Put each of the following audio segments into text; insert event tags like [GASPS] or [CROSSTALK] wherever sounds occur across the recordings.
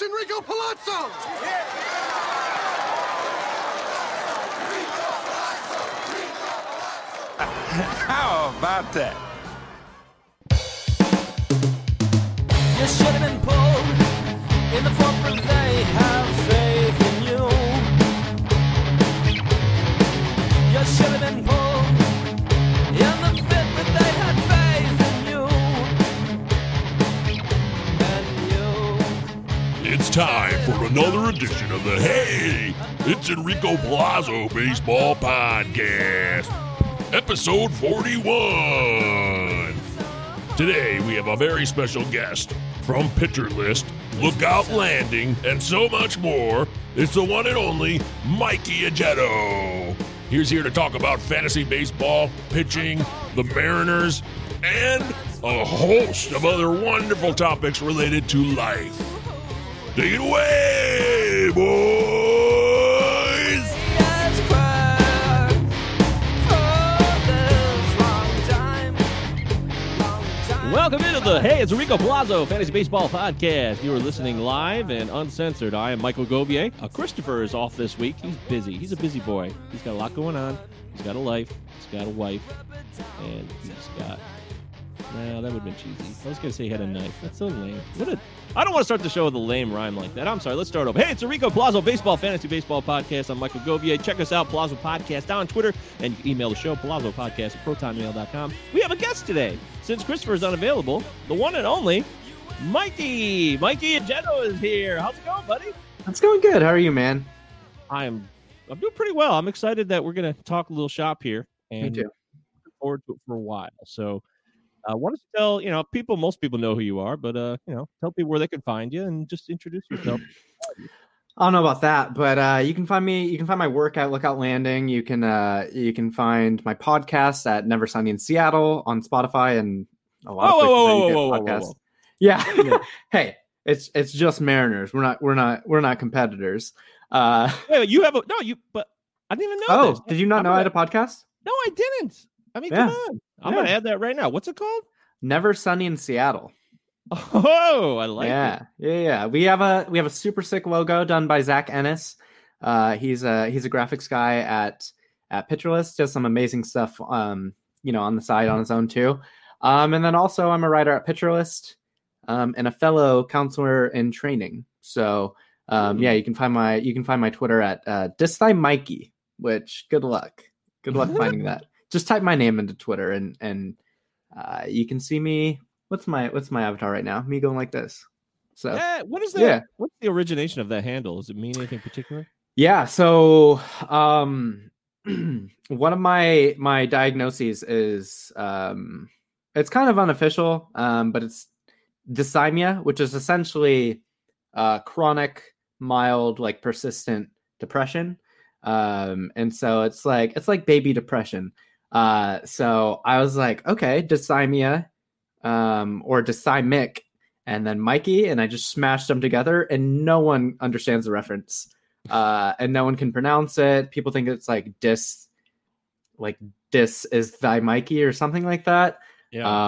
It's Enrico Palazzo! [LAUGHS] How about that? You should have been pulled in the front, but they have faith in you. You should have been pulled time for another edition of the Hey, it's Enrico Palazzo Baseball Podcast, episode 41. Today we have a very special guest from Pitcher List, Lookout Landing, and so much more. It's the one and only Mikey Ajeto. He's here to talk about fantasy baseball, pitching, the Mariners, and a host of other wonderful topics related to life. Take it away, boys! Yes, for this long time, long time. Welcome into the Hey, it's Rico Palazzo Fantasy Baseball Podcast. You are listening live and uncensored. I am Michael Gobier. Uh, Christopher is off this week. He's busy. He's a busy boy. He's got a lot going on. He's got a life. He's got a wife. And he's got. No, that would have been cheesy. I was going to say he had a knife. That's so lame. What a. I don't want to start the show with a lame rhyme like that. I'm sorry. Let's start over. Hey, it's a Rico Palazzo Baseball Fantasy Baseball Podcast. I'm Michael Gobier. Check us out, Palazzo Podcast, on Twitter. And email the show, Palazzo Podcast at protonmail.com. We have a guest today. Since Christopher is unavailable, the one and only Mikey. Mikey Ajeto is here. How's it going, buddy? It's going good. How are you, man? I am I'm doing pretty well. I'm excited that we're gonna talk a little shop here and Me too. looking forward to it for a while. So uh why don't you tell, you know, people most people know who you are, but uh, you know, tell people where they can find you and just introduce yourself. I don't know about that, but uh, you can find me. You can find my work at Lookout Landing. You can uh, you can find my podcast at Never Sunny in Seattle on Spotify and a lot Whoa, of places whoa, whoa, whoa, whoa, podcasts. Yeah. Yeah. [LAUGHS] hey, it's it's just Mariners. We're not we're not we're not competitors. Uh, Wait, wait, you have a no, you but I didn't even know oh, this. did you not I'm know I had a podcast? No, I didn't. I mean, Yeah. come on. I'm Yeah. gonna add that right now. What's it called? Never Sunny in Seattle. [LAUGHS] Oh, I like yeah, it. yeah, yeah. We have a we have a super sick logo done by Zach Ennis. Uh, he's a he's a graphics guy at at Pitcher List. Does some amazing stuff. Um, you know, on the side on his own too. Um, and then also I'm a writer at Pitcher List, um, and a fellow counselor in training. So um, yeah, you can find my you can find my Twitter at uh, Dysthymikey. Which good luck, good luck finding that. [LAUGHS] Just type my name into Twitter and and uh, you can see me. What's my what's my avatar right now? Me going like this. So Yeah, what is that? Yeah. What's the origination of that handle? Does it mean anything particular? Yeah, so um [CLEARS THROAT] one of my my diagnoses is um it's kind of unofficial, um, but it's dysthymia, which is essentially uh chronic, mild, like persistent depression. Um, and so it's like it's like baby depression. Uh so I was like, okay, dysthymia, um, or dysthymic, and then Mikey, and I just smashed them together, and no one understands the reference uh, and no one can pronounce it. People think it's like dis, like dis is thy Mikey or something like that.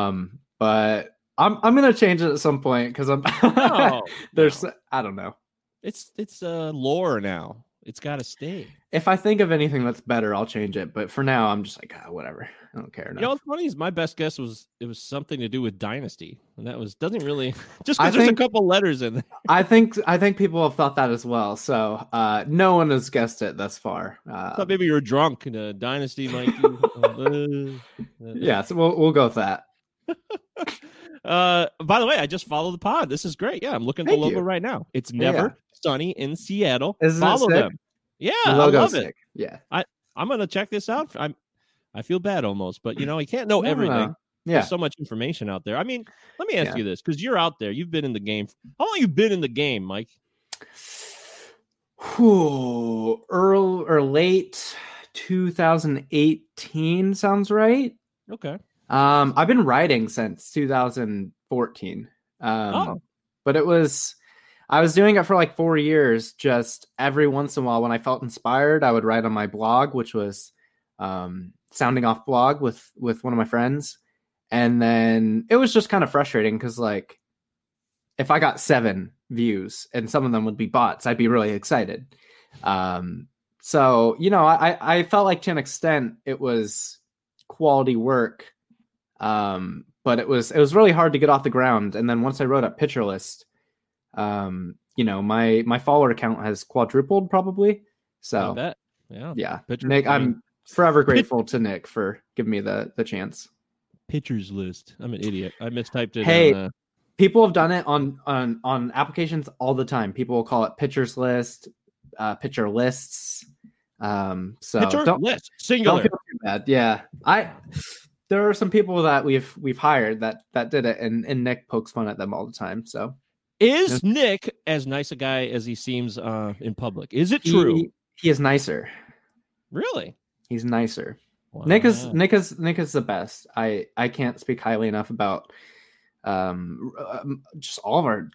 Um, but I'm I'm gonna change it at some point because I'm No, [LAUGHS] there's no. I don't know. It's it's uh lore now. It's got to stay. If I think of anything that's better, I'll change it. But for now, I'm just like, ah, whatever. I don't care. You know what's funny is my best guess was it was something to do with Dynasty, and that was doesn't really [LAUGHS] just I because there's think- a couple letters in there. [LAUGHS] I think I think people have thought that as well. So uh, no one has guessed it thus far. I Uh, thought maybe you were drunk. And, a Dynasty, Mikey. [LAUGHS] uh, yeah, so we'll we'll go with that. Uh, by the way, I just followed the pod. This is great. Yeah, I'm looking at the logo you. right now. It's Yeah. Never sunny in Seattle. Isn't Follow sick? them. Yeah, The I logo's love it. sick. Yeah, I'm gonna check this out. I'm. I feel bad almost, but you know, you can't know No, no, everything. no. Yeah, There's so much information out there. I mean, let me ask Yeah. you this because you're out there. You've been in the game. How long you been in the game, Mike? Whew, early or late 2018 sounds right. Okay. Um, I've been writing since 2014. Um, Oh. but it was I was doing it for like four years. Just every once in a while, when I felt inspired, I would write on my blog, which was um, sounding off blog with with one of my friends, and then it was just kind of frustrating because like if I got seven views and some of them would be bots, I'd be really excited. Um, so you know, I I felt like to an extent it was quality work um but it was it was really hard to get off the ground and then once i wrote up Pitcher List um you know my my follower count has quadrupled probably I so bet. Yeah. yeah Picture- nick mean- i'm forever grateful to nick for giving me the the chance Pitchers list. I'm an idiot. I mistyped it. Hey, on, uh, people have done it on on on applications all the time people will call it pictures list uh picture lists um so pitcher don't, list don't singular. feel too bad yeah i there are some people that we've we've hired that that did it and and nick pokes fun at them all the time so Is Nick as nice a guy as he seems uh, in public? Is it true? he, he is nicer. Really? he's nicer. Nick is nick is nick is the best. I i can't speak highly enough about um um, just all of our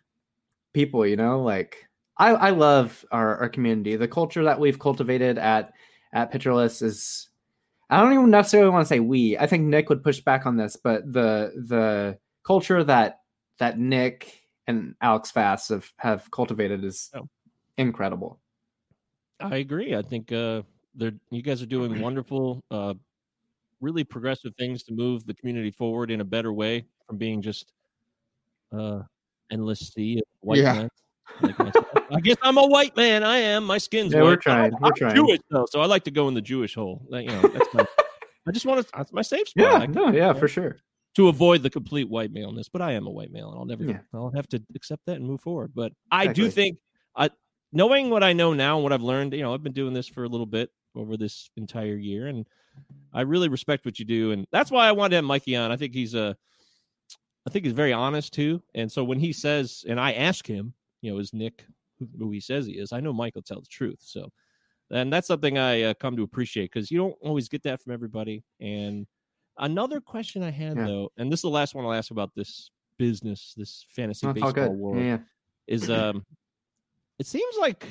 people you know? Like i i love our our community. The culture that we've cultivated at at Pitcher List is i don't even necessarily want to say we. I think nick would push back on this but the the culture that that nick and alex fast have have cultivated is Oh. incredible I agree. I think uh, they're you guys are doing wonderful, uh, really progressive things to move the community forward in a better way from being just uh, endless sea of white Yeah. men. like. I guess I'm a white man. I am. My skin's Yeah, white. we're trying, I'm, we're I'm trying. Jewish though, so I like to go in the Jewish hole. Like, you know, that's my, I just want to. That's my safe spot. yeah no yeah for sure to avoid the complete white maleness, but I am a white male, and I'll never, Yeah. I'll have to accept that and move forward. But I do think, I, knowing what I know now and what I've learned, you know, I've been doing this for a little bit over this entire year, and I really respect what you do, and that's why I wanted to have Mikey on. I think he's a, I think he's very honest too, and so when he says, and I ask him, you know, is Nick who, he says he is? I know Michael will tell the truth, so. And that's something I uh, come to appreciate because you don't always get that from everybody. And Another question I had Yeah. though, and this is the last one I'll ask about this business, this fantasy That's baseball world, Yeah, is [CLEARS THROAT] um, it seems like,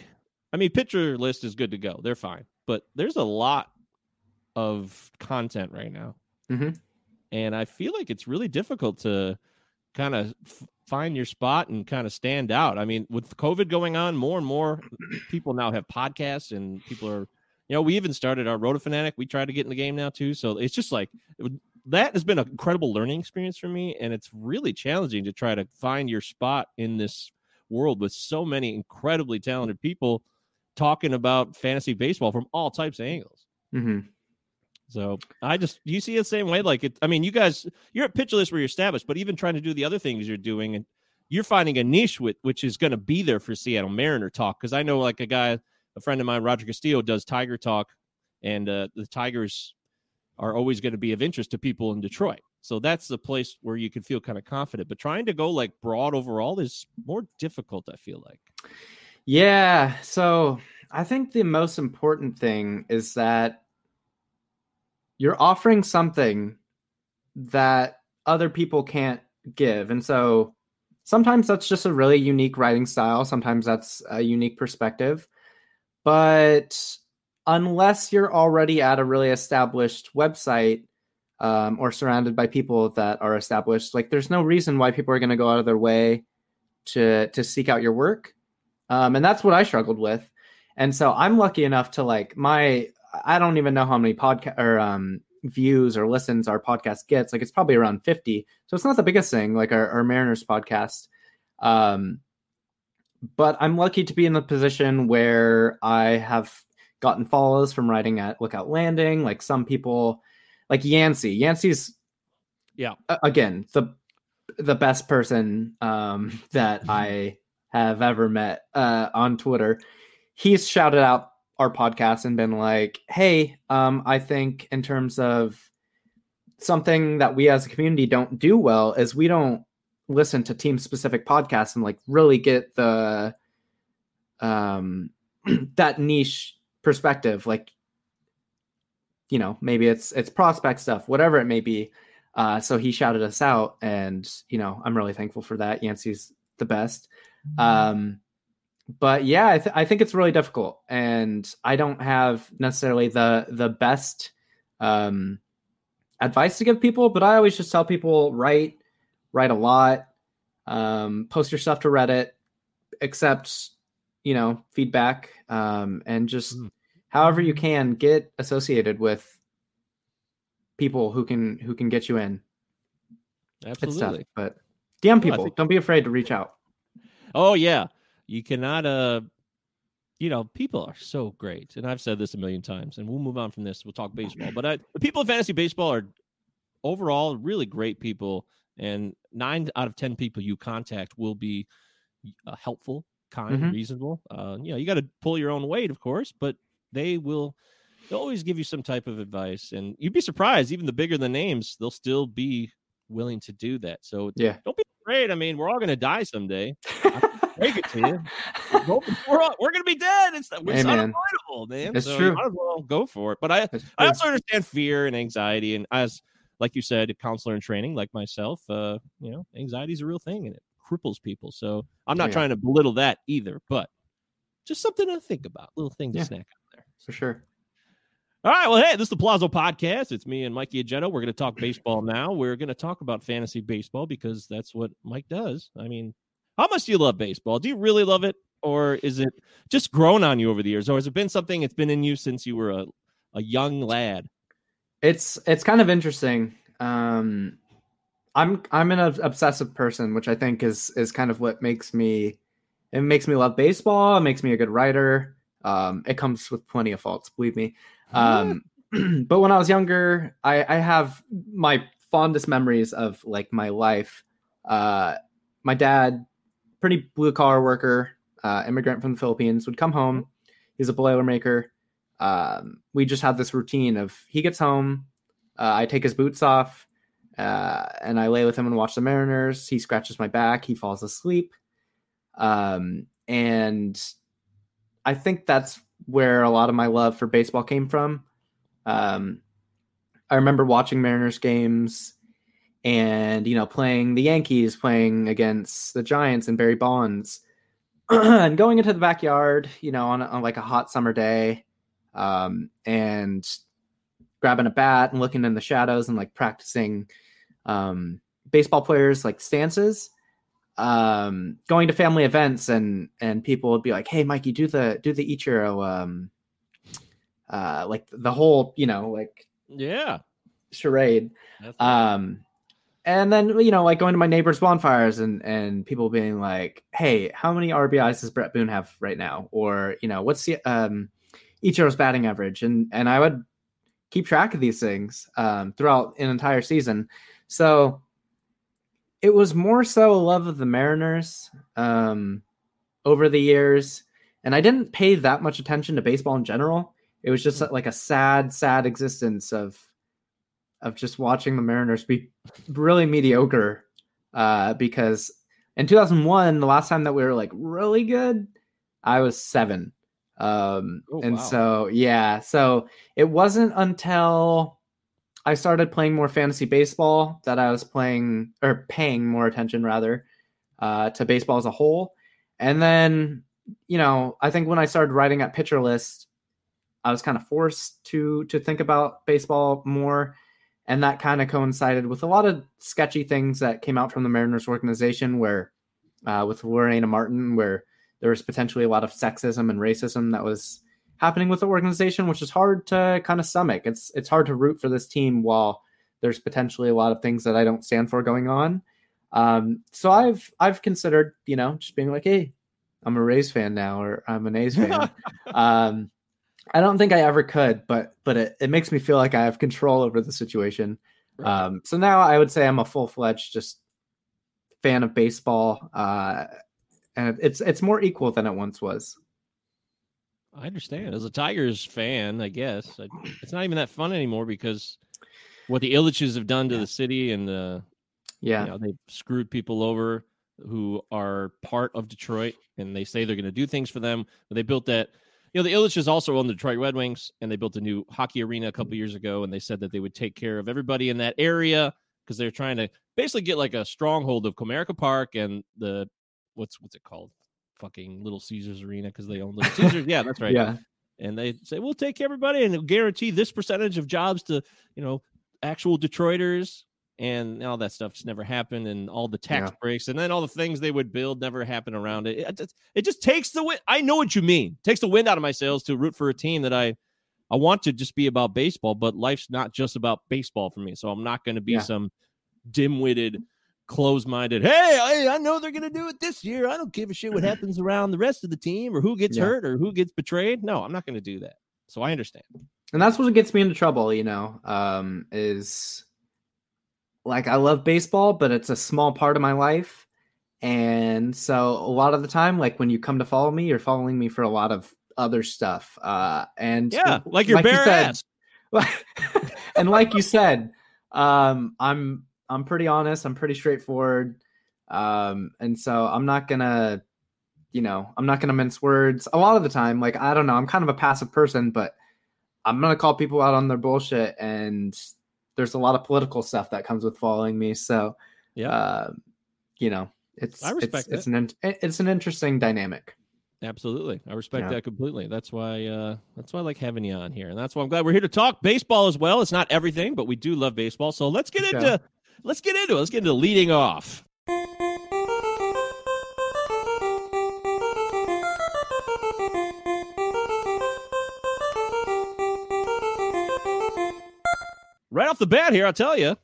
I mean, pitcher list is good to go, they're fine, but there's a lot of content right now, Mhm. and I feel like it's really difficult to kind of f- find your spot and kind of stand out. I mean, with COVID going on, more and more people now have podcasts, and people are, you know, we even started our Roto Fanatic. We try to get in the game now too, so it's just like that has been an incredible learning experience for me, and it's really challenging to try to find your spot in this world with so many incredibly talented people talking about fantasy baseball from all types of angles. hmm So I just you see it the same way. Like it, I mean, you guys, you're at pitch list where you're established, but even trying to do the other things you're doing, and you're finding a niche with which is going to be there for Seattle Mariner talk. Because I know, like a guy, a friend of mine, Roger Castillo, does Tiger talk, and uh, the Tigers are always going to be of interest to people in Detroit. So that's the place where you can feel kind of confident. But trying to go like broad overall is more difficult. I feel like. Yeah. So I think the most important thing is that you're offering something that other people can't give. And so sometimes that's just a really unique writing style, sometimes that's a unique perspective. But unless you're already at a really established website um, or surrounded by people that are established, like there's no reason why people are going to go out of their way to to seek out your work um, and that's what I struggled with. And so I'm lucky enough to like my I don't even know how many podcast or um views or listens our podcast gets. Like it's probably around 50. So it's not the biggest thing, like our, our Mariners podcast. Um but I'm lucky to be in the position where I have gotten follows from writing at Lookout Landing. Like some people, like Yancey. Yancey's, Yeah. a- again the the best person um, [LAUGHS] that I have ever met uh, on Twitter. He's shouted out our podcast and been like, "Hey, um, I think in terms of something that we as a community don't do well is we don't listen to team specific podcasts and like really get the um [CLEARS THROAT] that niche perspective like you know maybe it's it's prospect stuff whatever it may be. Uh so he shouted us out and you know i'm really thankful for that. Yancey's the best. Um but yeah I, th- I think it's really difficult and i don't have necessarily the the best um advice to give people but i always just tell people write write a lot um post your stuff to reddit accept you know feedback um and just Mm. however you can get associated with people who can who can get you in it's tough Absolutely. but dm people think- don't be afraid to reach out Oh yeah, you cannot. Uh, you know, people are so great, and I've said this a million times. And we'll move on from this. We'll talk baseball, but I, the people in fantasy baseball are overall really great people, and nine out of ten people you contact will be uh, helpful, kind, Mhm. reasonable. Uh, you know, you got to pull your own weight, of course, but they will. They'll always give you some type of advice, and you'd be surprised. Even the bigger the names, they'll still be willing to do that. So yeah don't be afraid. I mean, we're all going to die someday. [LAUGHS] break it to you. We're all, we're going to be dead. It's, it's Amen. unavoidable, man. It's so true. Might as well go for it. But I, I also understand fear and anxiety, and as like you said, a counselor in training, like myself, uh, you know, anxiety is a real thing and it cripples people. So I'm not Yeah. trying to belittle that either, but just something to think about, little thing to Yeah. snack on there. for sure All right. Well, hey, this is the Palazzo Podcast. It's me and Mikey Ajeto. We're going to talk baseball now. We're going to talk about fantasy baseball because that's what Mike does. I mean, how much do you love baseball? Do you really love it? Or is it just grown on you over the years? Or has it been something that's been in you since you were a, a young lad? It's it's kind of interesting. Um i'm i'm an obsessive person which i think is is kind of what makes me it makes me love baseball it makes me a good writer. Um it comes with plenty of faults believe me. Um [CLEARS THROAT] but when i was younger i i have my fondest memories of like my life. Uh my dad pretty blue collar worker uh immigrant from the philippines would come home. He's a boilermaker um, we just have this routine of he gets home, uh, I take his boots off, uh, and I lay with him and watch the Mariners. He scratches my back, he falls asleep, um, and I think that's where a lot of my love for baseball came from. Um, I remember watching Mariners games and you know playing the Yankees, playing against the Giants and Barry Bonds, [CLEARS THROAT] and going into the backyard, you know, on, on like a hot summer day um, and grabbing a bat and looking in the shadows and like practicing um, baseball players like stances um, going to family events and and people would be like hey mikey do the do the ichiro um uh like the whole you know like Yeah. charade. That's um and then you know like going to my neighbor's bonfires and and people being like hey how many rbis does bret boone have right now? Or you know what's the um ichiro's batting average and and i would keep track of these things um throughout an entire season so it was more so a love of the mariners um over the years and i didn't pay that much attention to baseball in general it was just like a sad sad existence of of just watching the Mariners be really mediocre. Uh, because in 2001, the last time that we were like really good, I was seven. Um, Oh, and wow. so yeah, so it wasn't until I started playing more fantasy baseball that I was playing or paying more attention rather uh, to baseball as a whole. And then, you know, I think when I started writing at Pitcher List, I was kind of forced to to think about baseball more and that kind of coincided with a lot of sketchy things that came out from the Mariners organization, where uh, with Lorena Martin, where there was potentially a lot of sexism and racism that was happening with the organization, which is hard to kind of stomach. It's it's hard to root for this team while there's potentially a lot of things that I don't stand for going on. Um, so I've I've considered, you know, just being like, hey, I'm a Rays fan now, or I'm an A's fan. [LAUGHS] um, I don't think I ever could, but but it, it makes me feel like I have control over the situation. Right. Um, so now I would say I'm a full fledged just fan of baseball, uh, and it's it's more equal than it once was. I understand. As a Tigers fan, I guess I- it's not even that fun anymore because what the Ilitches have done to the city and the Yeah, you know, they've screwed people over who are part of Detroit, and they say they're going to do things for them. But they built that. You know, the Ilitches also own the Detroit Red Wings, and they built a new hockey arena a couple mm-hmm. years ago, and they said that they would take care of everybody in that area because they're trying to basically get like a stronghold of Comerica Park and the what's what's it called? Fucking Little Caesars Arena because they own Little [LAUGHS] Caesars. yeah, that's right yeah, and they say we'll take everybody and guarantee this percentage of jobs to you know actual detroiters and all that stuff just never happened and all the tax Yeah. breaks and then all the things they would build never happen around it it, just- it just takes the wind i know what you mean takes the wind out of my sails to root for a team that i i want to just be about baseball but life's not just about baseball for me so i'm not going to be Yeah. some dim-witted closed-minded hey I, I know they're going to do it this year i don't give a shit what [CLEARS THROAT] happens around the rest of the team or who gets Yeah. hurt or who gets betrayed no i'm not going to do that so i understand and that's what gets me into trouble. You know, um, is like I love baseball, but it's a small part of my life, and so a lot of the time, like when you come to follow me, you're following me for a lot of other stuff. Uh, and yeah like your you bare said- ass [LAUGHS] and like you said, um, I'm I'm pretty honest. I'm pretty straightforward, um, and so I'm not gonna, you know, I'm not gonna mince words. A lot of the time, like I don't know, I'm kind of a passive person, but I'm gonna call people out on their bullshit, and there's a lot of political stuff that comes with following me. So, yeah uh, you know, it's I respect it's, it's an in- it's an interesting dynamic. Absolutely. I respect Yeah. that completely. That's why uh that's why I like having you on here. And that's why I'm glad we're here to talk baseball as well. It's not everything, but we do love baseball. So let's get into let's get into it. Let's get into leading off. Right off the bat here, I'll tell you,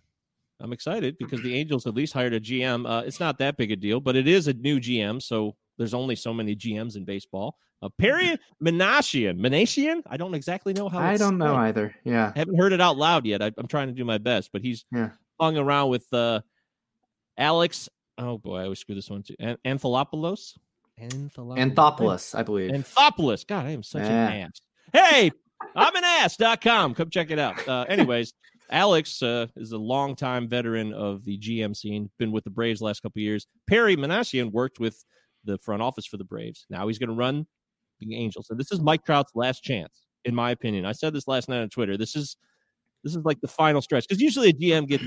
I'm excited because the Angels at least hired a GM. Uh, it's not that big a deal, but it is a new GM, so there's only so many GMs in baseball. Uh, Perry Manashian, Manashian. I don't exactly know how. I don't know said. either. Yeah, I haven't heard it out loud yet. I, I'm trying to do my best, but he's Yeah. Hung around with uh, Alex. Oh boy, I always screw this one too. An- Anthelopoulos. Anthelopoulos. Anthopoulos, I believe. Anthopoulos. God, I am such Yeah. an ass. Hey, I'm an ass.com. Come check it out. Uh, anyways, Alex uh, is a longtime veteran of the GM scene, been with the Braves the last couple of years. Perry Minasian worked with the front office for the Braves. Now he's going to run the Angels. And this is Mike Trout's last chance, in my opinion. I said this last night on Twitter. This is this is like the final stretch because usually a GM gets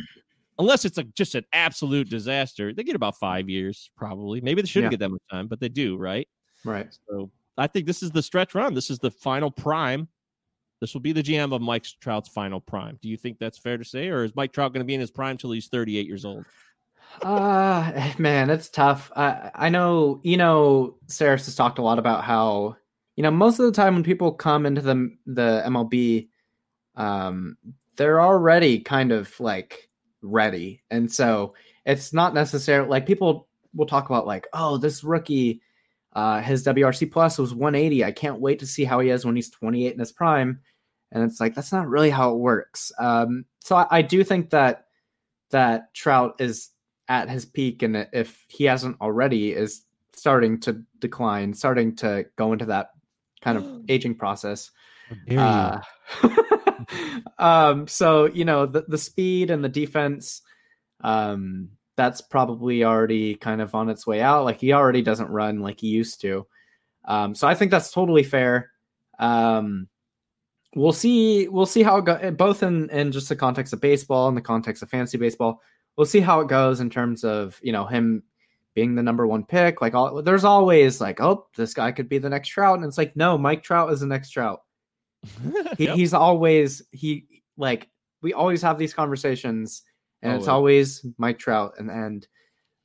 unless it's like just an absolute disaster, they get about five years probably. Maybe they shouldn't Yeah. get that much time, but they do, right? right. So I think this is the stretch run. This is the final prime. This will be the GM of Mike Trout's final prime. Do you think that's fair to say, or is Mike Trout going to be in his prime till he's 38 years old? Uh [SIGHS] man, it's tough. I I know you know Sarris has talked a lot about how you know most of the time when people come into the the MLB, um, they're already kind of like ready, and so it's not necessarily like people will talk about like oh this rookie, uh, his WRC plus was 180. I can't wait to see how he is when he's 28 in his prime, and it's like that's not really how it works. Um, so I, I do think that that Trout is at his peak and if he hasn't already is starting to decline starting to go into that kind of [GASPS] aging process uh, [LAUGHS] um so you know the, the speed and the defense um that's probably already kind of on its way out like he already doesn't run like he used to um so i think that's totally fair um we'll see we'll see how it both in in just the context of baseball and the context of fantasy baseball we'll see how it goes in terms of you know him being the number one pick. Like all, there's always like, oh, this guy could be the next Trout, and it's like, no, Mike Trout is the next Trout. [LAUGHS] He, Yep. He's always he like we always have these conversations, and it's Always. always Mike Trout, and and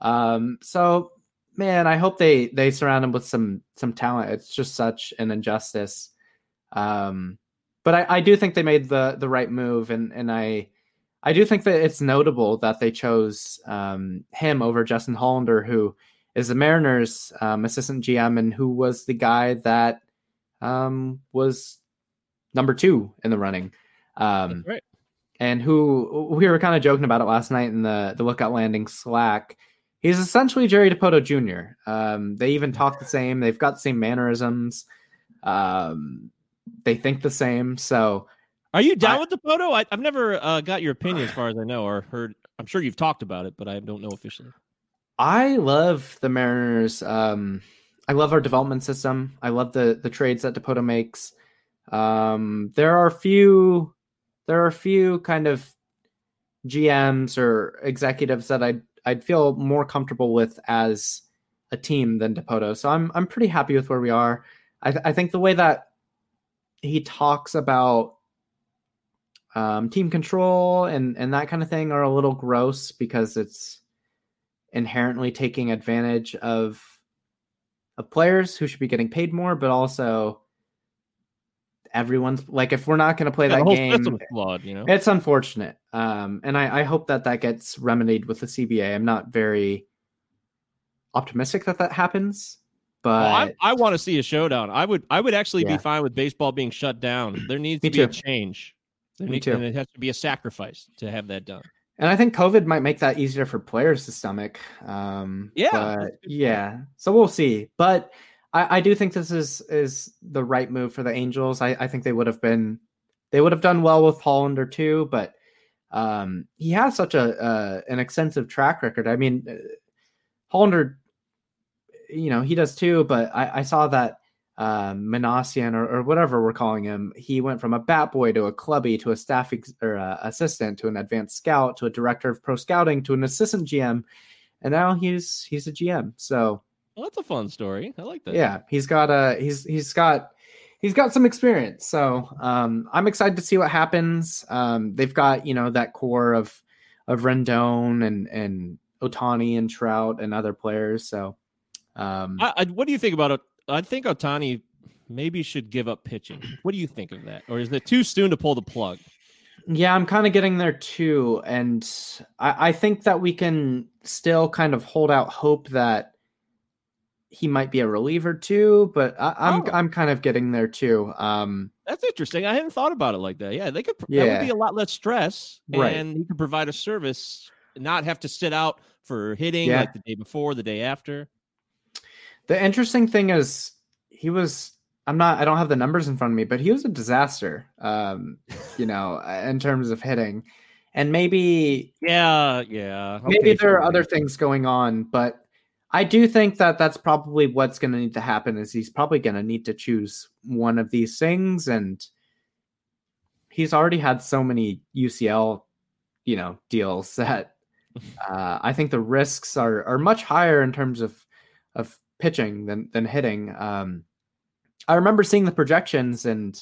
um, so man, I hope they they surround him with some some talent. It's just such an injustice. Um, but I, I do think they made the the right move, and and I I do think that it's notable that they chose um, him over Justin Hollander, who is the Mariners' um, assistant GM and who was the guy that um, was number two in the running. Um, right. And who we were kind of joking about it last night in the the Lookout Landing Slack. He's essentially Jerry Dipoto Jr. Um, they even talk the same. They've got the same mannerisms. Um, they think the same. So, are you down I- with Dipoto? I, I've never uh, got your opinion as far as I know, or heard. I'm sure you've talked about it, but I don't know officially. I love the Mariners. Um, I love our development system. I love the the trades that Dipoto makes. Um, there are few, there are few kind of GMs or executives that I'd I'd feel more comfortable with as a team than Dipoto. So I'm I'm pretty happy with where we are. I th- I think the way that he talks about um, team control and and that kind of thing are a little gross because it's inherently taking advantage of of players who should be getting paid more, but also everyone's like if we're not going to play Yeah, that game, flawed, you know. it's unfortunate. Um, and I, I hope that that gets remedied with the CBA. I'm not very optimistic that that happens, Oh, I, but I want to see a showdown. I would I would actually Yeah. be fine with baseball being shut down. [CLEARS THROAT] There needs to be a change. There Me too. And it has to be a sacrifice to have that done. and I think COVID might make that easier for players to stomach. Um, Yeah, but that's a good point. yeah. So we'll see. But I, I do think this is is the right move for the Angels. I, I think they would have been they would have done well with Hollander too, but um, he has such a uh, an extensive track record. I mean, uh, Hollander, you know, he does too. But I, I saw that um, Minasian or, or whatever we're calling him, he went from a bat boy to a clubby to a staff ex- or uh, assistant to an advanced scout to a director of pro scouting to an assistant GM, and now he's he's a GM. So Well, that's a fun story. I like that. yeah, he's got a he's he's got he's got some experience. So um, I'm excited to see what happens. Um, they've got you know that core of of Rendon and and Ohtani and Trout and other players. So um, I, I, what do you think about it? I think Ohtani maybe should give up pitching. What do you think of that? Or is it too soon to pull the plug? Yeah, I'm kind of getting there too, and I, I think that we can still kind of hold out hope that he might be a reliever too. But I, I'm Oh. I'm kind of getting there too. Um, That's interesting. I hadn't thought about it like that. Yeah, they could. That Yeah. would be a lot less stress, Right. and he could provide a service, not have to sit out for hitting Yeah. like the day before, the day after. The interesting thing is he was I'm not I don't have the numbers in front of me, but he was a disaster. Um, you know, [LAUGHS] in terms of hitting. And maybe Yeah, yeah. maybe Okay, there are other things going on, but I do think that that's probably what's going to need to happen is he's probably going to need to choose one of these things and he's already had so many UCL, you know, deals that [LAUGHS] uh, I think the risks are are much higher in terms of of pitching than than hitting. Um, I remember seeing the projections, and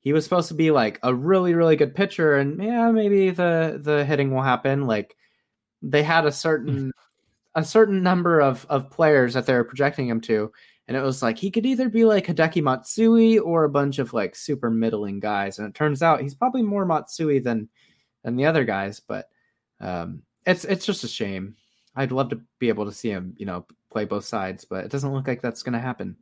he was supposed to be like a really really good pitcher, and yeah, maybe the the hitting will happen. Like they had a certain [LAUGHS] a certain number of of players that they were projecting him to, and it was like he could either be like Hideki Matsui or a bunch of like super middling guys, and it turns out he's probably more Matsui than than the other guys, but um, it's it's just a shame. I'd love to be able to see him, you know, play both sides, but it doesn't look like that's going to happen.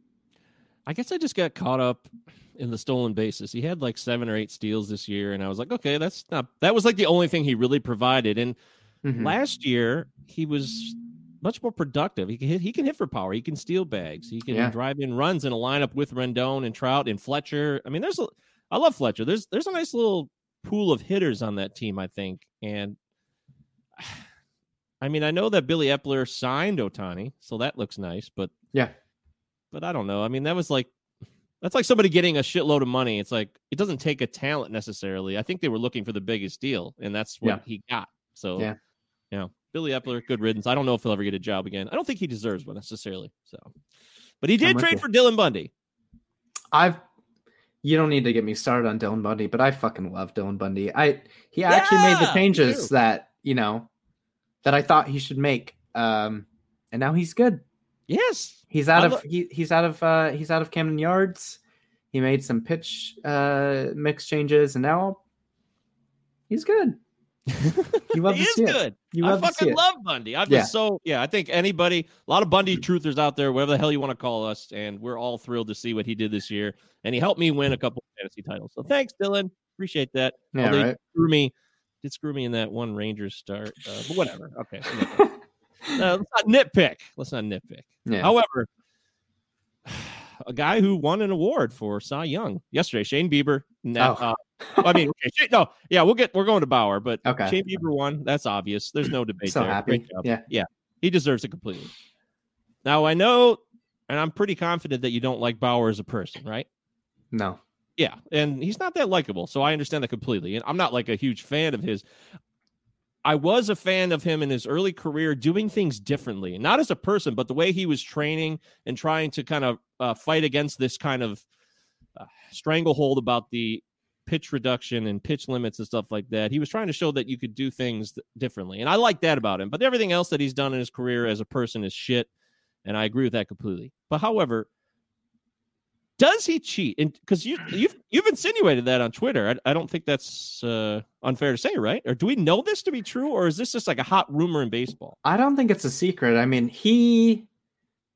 I guess I just got caught up in the stolen bases. He had like seven or eight steals this year, and I was like, okay, that's not. That was like the only thing he really provided. And Mhm. last year, he was much more productive. He can hit. He can hit for power. He can steal bags. He can Yeah. drive in runs in a lineup with Rendon and Trout and Fletcher. I mean, there's a. I love Fletcher. There's there's a nice little pool of hitters on that team. I think, and [SIGHS] I mean, I know that Billy Eppler signed Ohtani, so that looks nice. But Yeah. but I don't know. I mean, that was like that's like somebody getting a shitload of money. It's like it doesn't take a talent necessarily. I think they were looking for the biggest deal, and that's what Yeah. he got. So Yeah. you know, Billy Eppler, good riddance. I don't know if he'll ever get a job again. I don't think he deserves one necessarily. So, but he did trade you. for Dylan Bundy. I've you don't need to get me started on Dylan Bundy, but I fucking love Dylan Bundy. I he actually made the changes too. that, you know, that I thought he should make. Um and now he's good. Yes. He's out I of lo- he, he's out of uh he's out of Camden Yards. He made some pitch uh mix changes and now he's good. [LAUGHS] You love he is good. You I love see fucking love Bundy. I've Yeah. been so yeah. I think anybody, a lot of Bundy truthers out there, whatever the hell you want to call us, and we're all thrilled to see what he did this year. And he helped me win a couple fantasy titles. So thanks, Dylan. Appreciate that. Yeah, Although right. Screw me. Did screw me in that one Rangers start, uh, but whatever. Okay. [LAUGHS] Uh, let's not nitpick. Let's not nitpick. Yeah. However, a guy who won an award for Cy Young yesterday, Shane Bieber. Now, Oh. uh, [LAUGHS] I mean, okay, no, yeah, we'll get we're going to Bauer, but Okay. Shane Bieber won. That's obvious. There's no [CLEARS THROAT] debate So there. happy. Yeah. yeah, he deserves it completely. Now I know, and I'm pretty confident that you don't like Bauer as a person, right? No. Yeah, and he's not that likable, so I understand that completely. And I'm not like a huge fan of his. I was a fan of him in his early career doing things differently, not as a person, but the way he was training and trying to kind of uh, fight against this kind of uh, stranglehold about the pitch reduction and pitch limits and stuff like that. He was trying to show that you could do things th- differently, and I like that about him. But everything else that he's done in his career as a person is shit, and I agree with that completely. But however, does he cheat? And because you you've you've insinuated that on Twitter, I, I don't think that's uh, unfair to say, right? Or do we know this to be true, or is this just like a hot rumor in baseball? I don't think it's a secret. I mean, he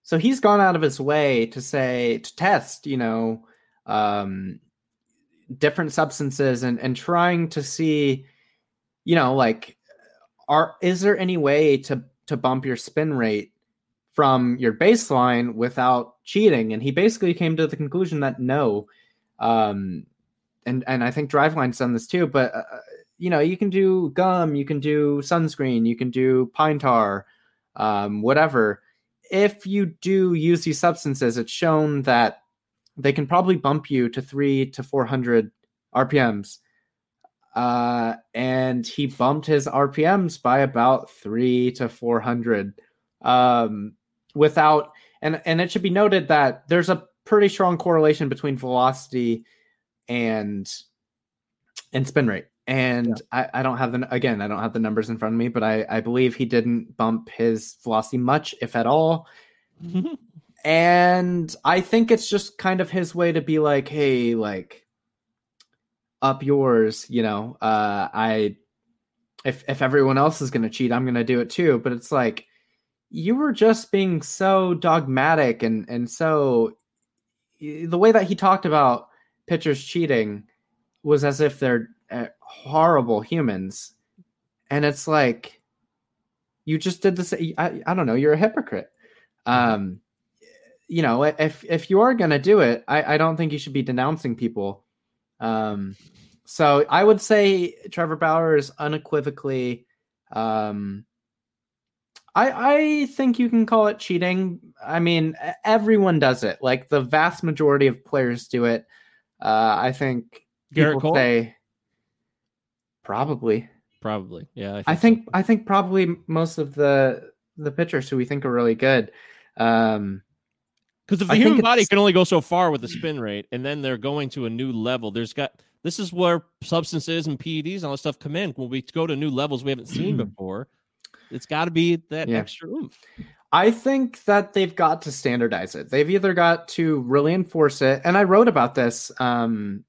so he's gone out of his way to say to test, you know, um different substances and and trying to see, you know, like are is there any way to to bump your spin rate from your baseline without cheating? And he basically came to the conclusion that no. Um and and I think Driveline's done this too, but uh, you know, you can do gum, you can do sunscreen, you can do pine tar, um, whatever. If you do use these substances, it's shown that they can probably bump you to three to 400 RPMs. Uh, and he bumped his RPMs by about three to 400 um, without, and, and it should be noted that there's a pretty strong correlation between velocity and and spin rate. And I, I don't have the again, I don't have the numbers in front of me, but I, I believe he didn't bump his velocity much, if at all. [LAUGHS] And I think it's just kind of his way to be like, hey, like up yours, you know. Uh I if if everyone else is gonna cheat, I'm gonna do it too. But it's like you were just being so dogmatic and and so the way that he talked about pitchers cheating was as if they're horrible humans and it's like you just did this I, I don't know you're a hypocrite um you know if if you are gonna do it i i don't think you should be denouncing people um so i would say trevor bauer is unequivocally um I, I think you can call it cheating. I mean, everyone does it. Like the vast majority of players do it. Uh, I think Gerrit people Cole? say probably. Probably, yeah. I think I think probably most of the the pitchers who we think are really good. Um, Because if the I human body it's- can only go so far with the spin rate, and then they're going to a new level, there's got this is where substances and PEDs and all that stuff come in. When we go to new levels we haven't seen [CLEARS THROAT] before, it's got to be that Yeah. extra oomph. I think that they've got to standardize it. They've either got to really enforce it, and I wrote about this um,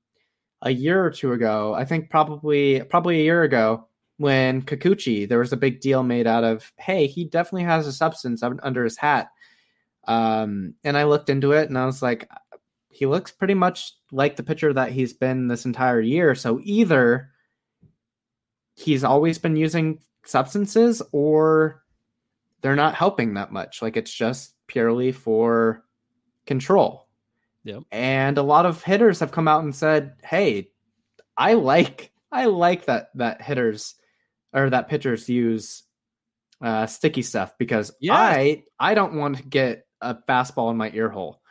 a year or two ago. I think probably probably a year ago when Kikuchi, there was a big deal made out of, hey, he definitely has a substance under his hat. Um, and I looked into it, and I was like, he looks pretty much like the pitcher that he's been this entire year. So either he's always been using substances, or they're not helping that much. Like it's just purely for control. Yep. And a lot of hitters have come out and said, "Hey, I like I like that that hitters or that pitchers use uh, sticky stuff because Yes. I I don't want to get a fastball in my ear hole."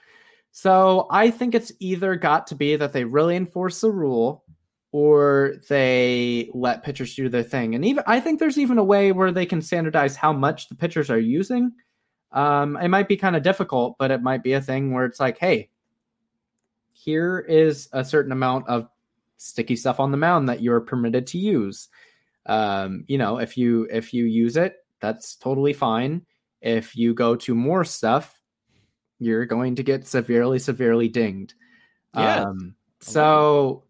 So I think it's either got to be that they really enforce the rule or they let pitchers do their thing. And even I think there's even a way where they can standardize how much the pitchers are using. Um, it might be kind of difficult, but it might be a thing where it's like, hey, here is a certain amount of sticky stuff on the mound that you're permitted to use. Um, you know, if you if you use it, that's totally fine. If you go to more stuff, you're going to get severely, severely dinged. Yeah. Um, so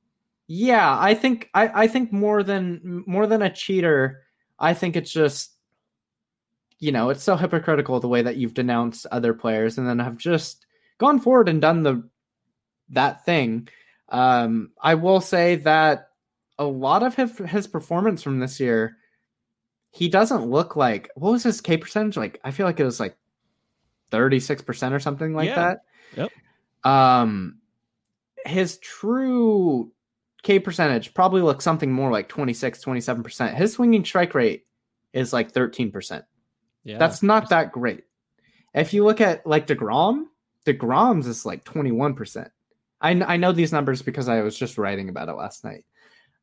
yeah, I think I, I think more than more than a cheater, I think it's just you know, it's so hypocritical the way that you've denounced other players and then have just gone forward and done the that thing. Um, I will say that a lot of his, his performance from this year, he doesn't look like what was his K percentage? Like I feel like it was like 36% or something like Yeah. that. Yep. Um his true K percentage probably looks something more like 26, 27%. His swinging strike rate is like 13%. Yeah. That's not that great. If you look at like DeGrom, DeGrom's is like 21%. I, I know these numbers because I was just writing about it last night.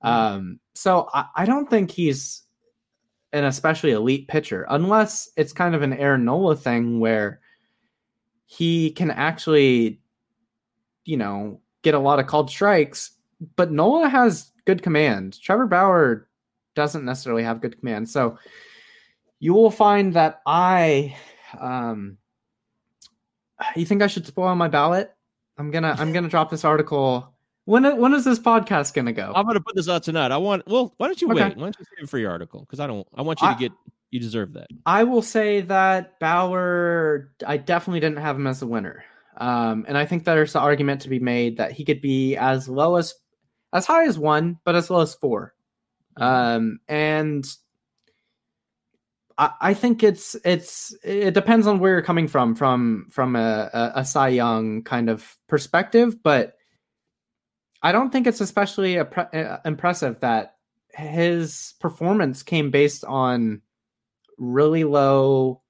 Um, so I, I don't think he's an especially elite pitcher unless it's kind of an Aaron Nola thing where he can actually, you know, get a lot of called strikes. But Nola has good command. Trevor Bauer doesn't necessarily have good command. So you will find that I um you think I should spoil my ballot? I'm gonna I'm gonna drop this article. When when is this podcast gonna go? I'm going to put this out tonight. I want. Well, why don't you Okay. wait? Why don't you save it for your article? Because I don't. I want you to get. You deserve that. I will say that Bauer, I definitely didn't have him as a winner. Um, and I think there's an argument to be made that he could be as low as, as high as one, but as low as 4 Um, and I, I think it's it's it depends on where you're coming from from from a, a, a Cy Young kind of perspective, but I don't think it's especially appre- uh, impressive that his performance came based on really low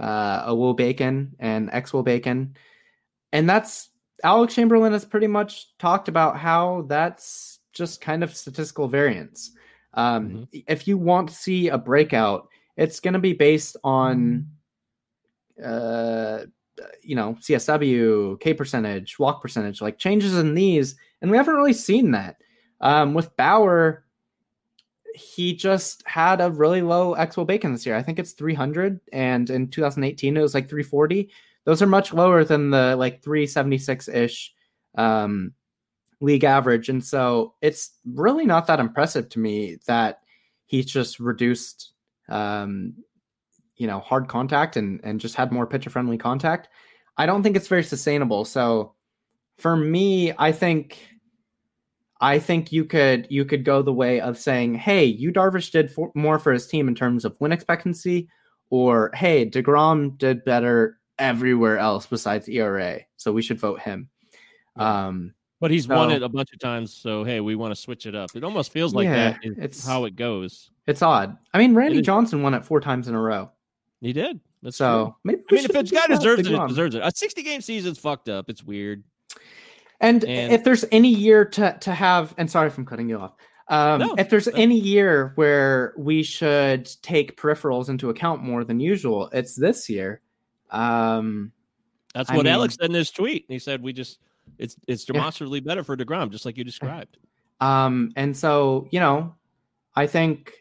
uh a wOBAcon and xwOBAcon. And that's Alex Chamberlain has pretty much talked about how that's just kind of statistical variance. Um if you want to see a breakout, it's going to be based on uh you know, CSW, K percentage, walk percentage, like changes in these, and we haven't really seen that. Um with Bauer, he just had a really low xwOBAcon this year. I think it's 300, and in 2018 it was like 340. Those are much lower than the like 376 ish um, league average, and so it's really not that impressive to me that he's just reduced, um, you know, hard contact and and just had more pitcher friendly contact. I don't think it's very sustainable. So for me, I think I think you could you could go the way of saying, "Hey, you Darvish did for, more for his team in terms of win expectancy," or "Hey, Degrom did better everywhere else besides ERA, so we should vote him." Um, But he's won it a bunch of times, so hey, we want to switch it up. It almost feels like Yeah, that is it's- how it goes. it's odd. I mean, Randy Johnson won it four times in a row, He did. That's so I mean, if it's guy deserves it, it deserves it. A 60 game season's fucked up. It's weird. And, And- if there's any year to to have, and sorry if I'm cutting you off. Um, No, if there's that's- any year where we should take peripherals into account more than usual, it's this year. Um, That's I what mean- Alex said in his tweet. He said we just it's it's Yeah. demonstrably better for Degrom, just like you described. [LAUGHS] Um, and so you know, I think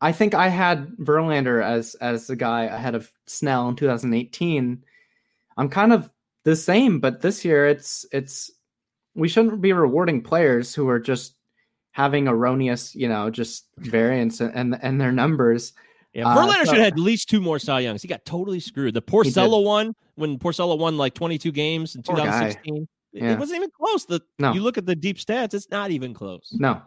I think I had Verlander as as the guy ahead of Snell in 2018. I'm kind of the same, but this year it's it's we shouldn't be rewarding players who are just having erroneous, you know, just variance and and, and their numbers. Yeah, Uh, Verlander so- should have had at least two more Cy Youngs. He got totally screwed. The Porcello one, when Porcello won like 22 games in Poor guy. 2016, it- Yeah. it wasn't even close. The No. you look at the deep stats, it's not even close. No.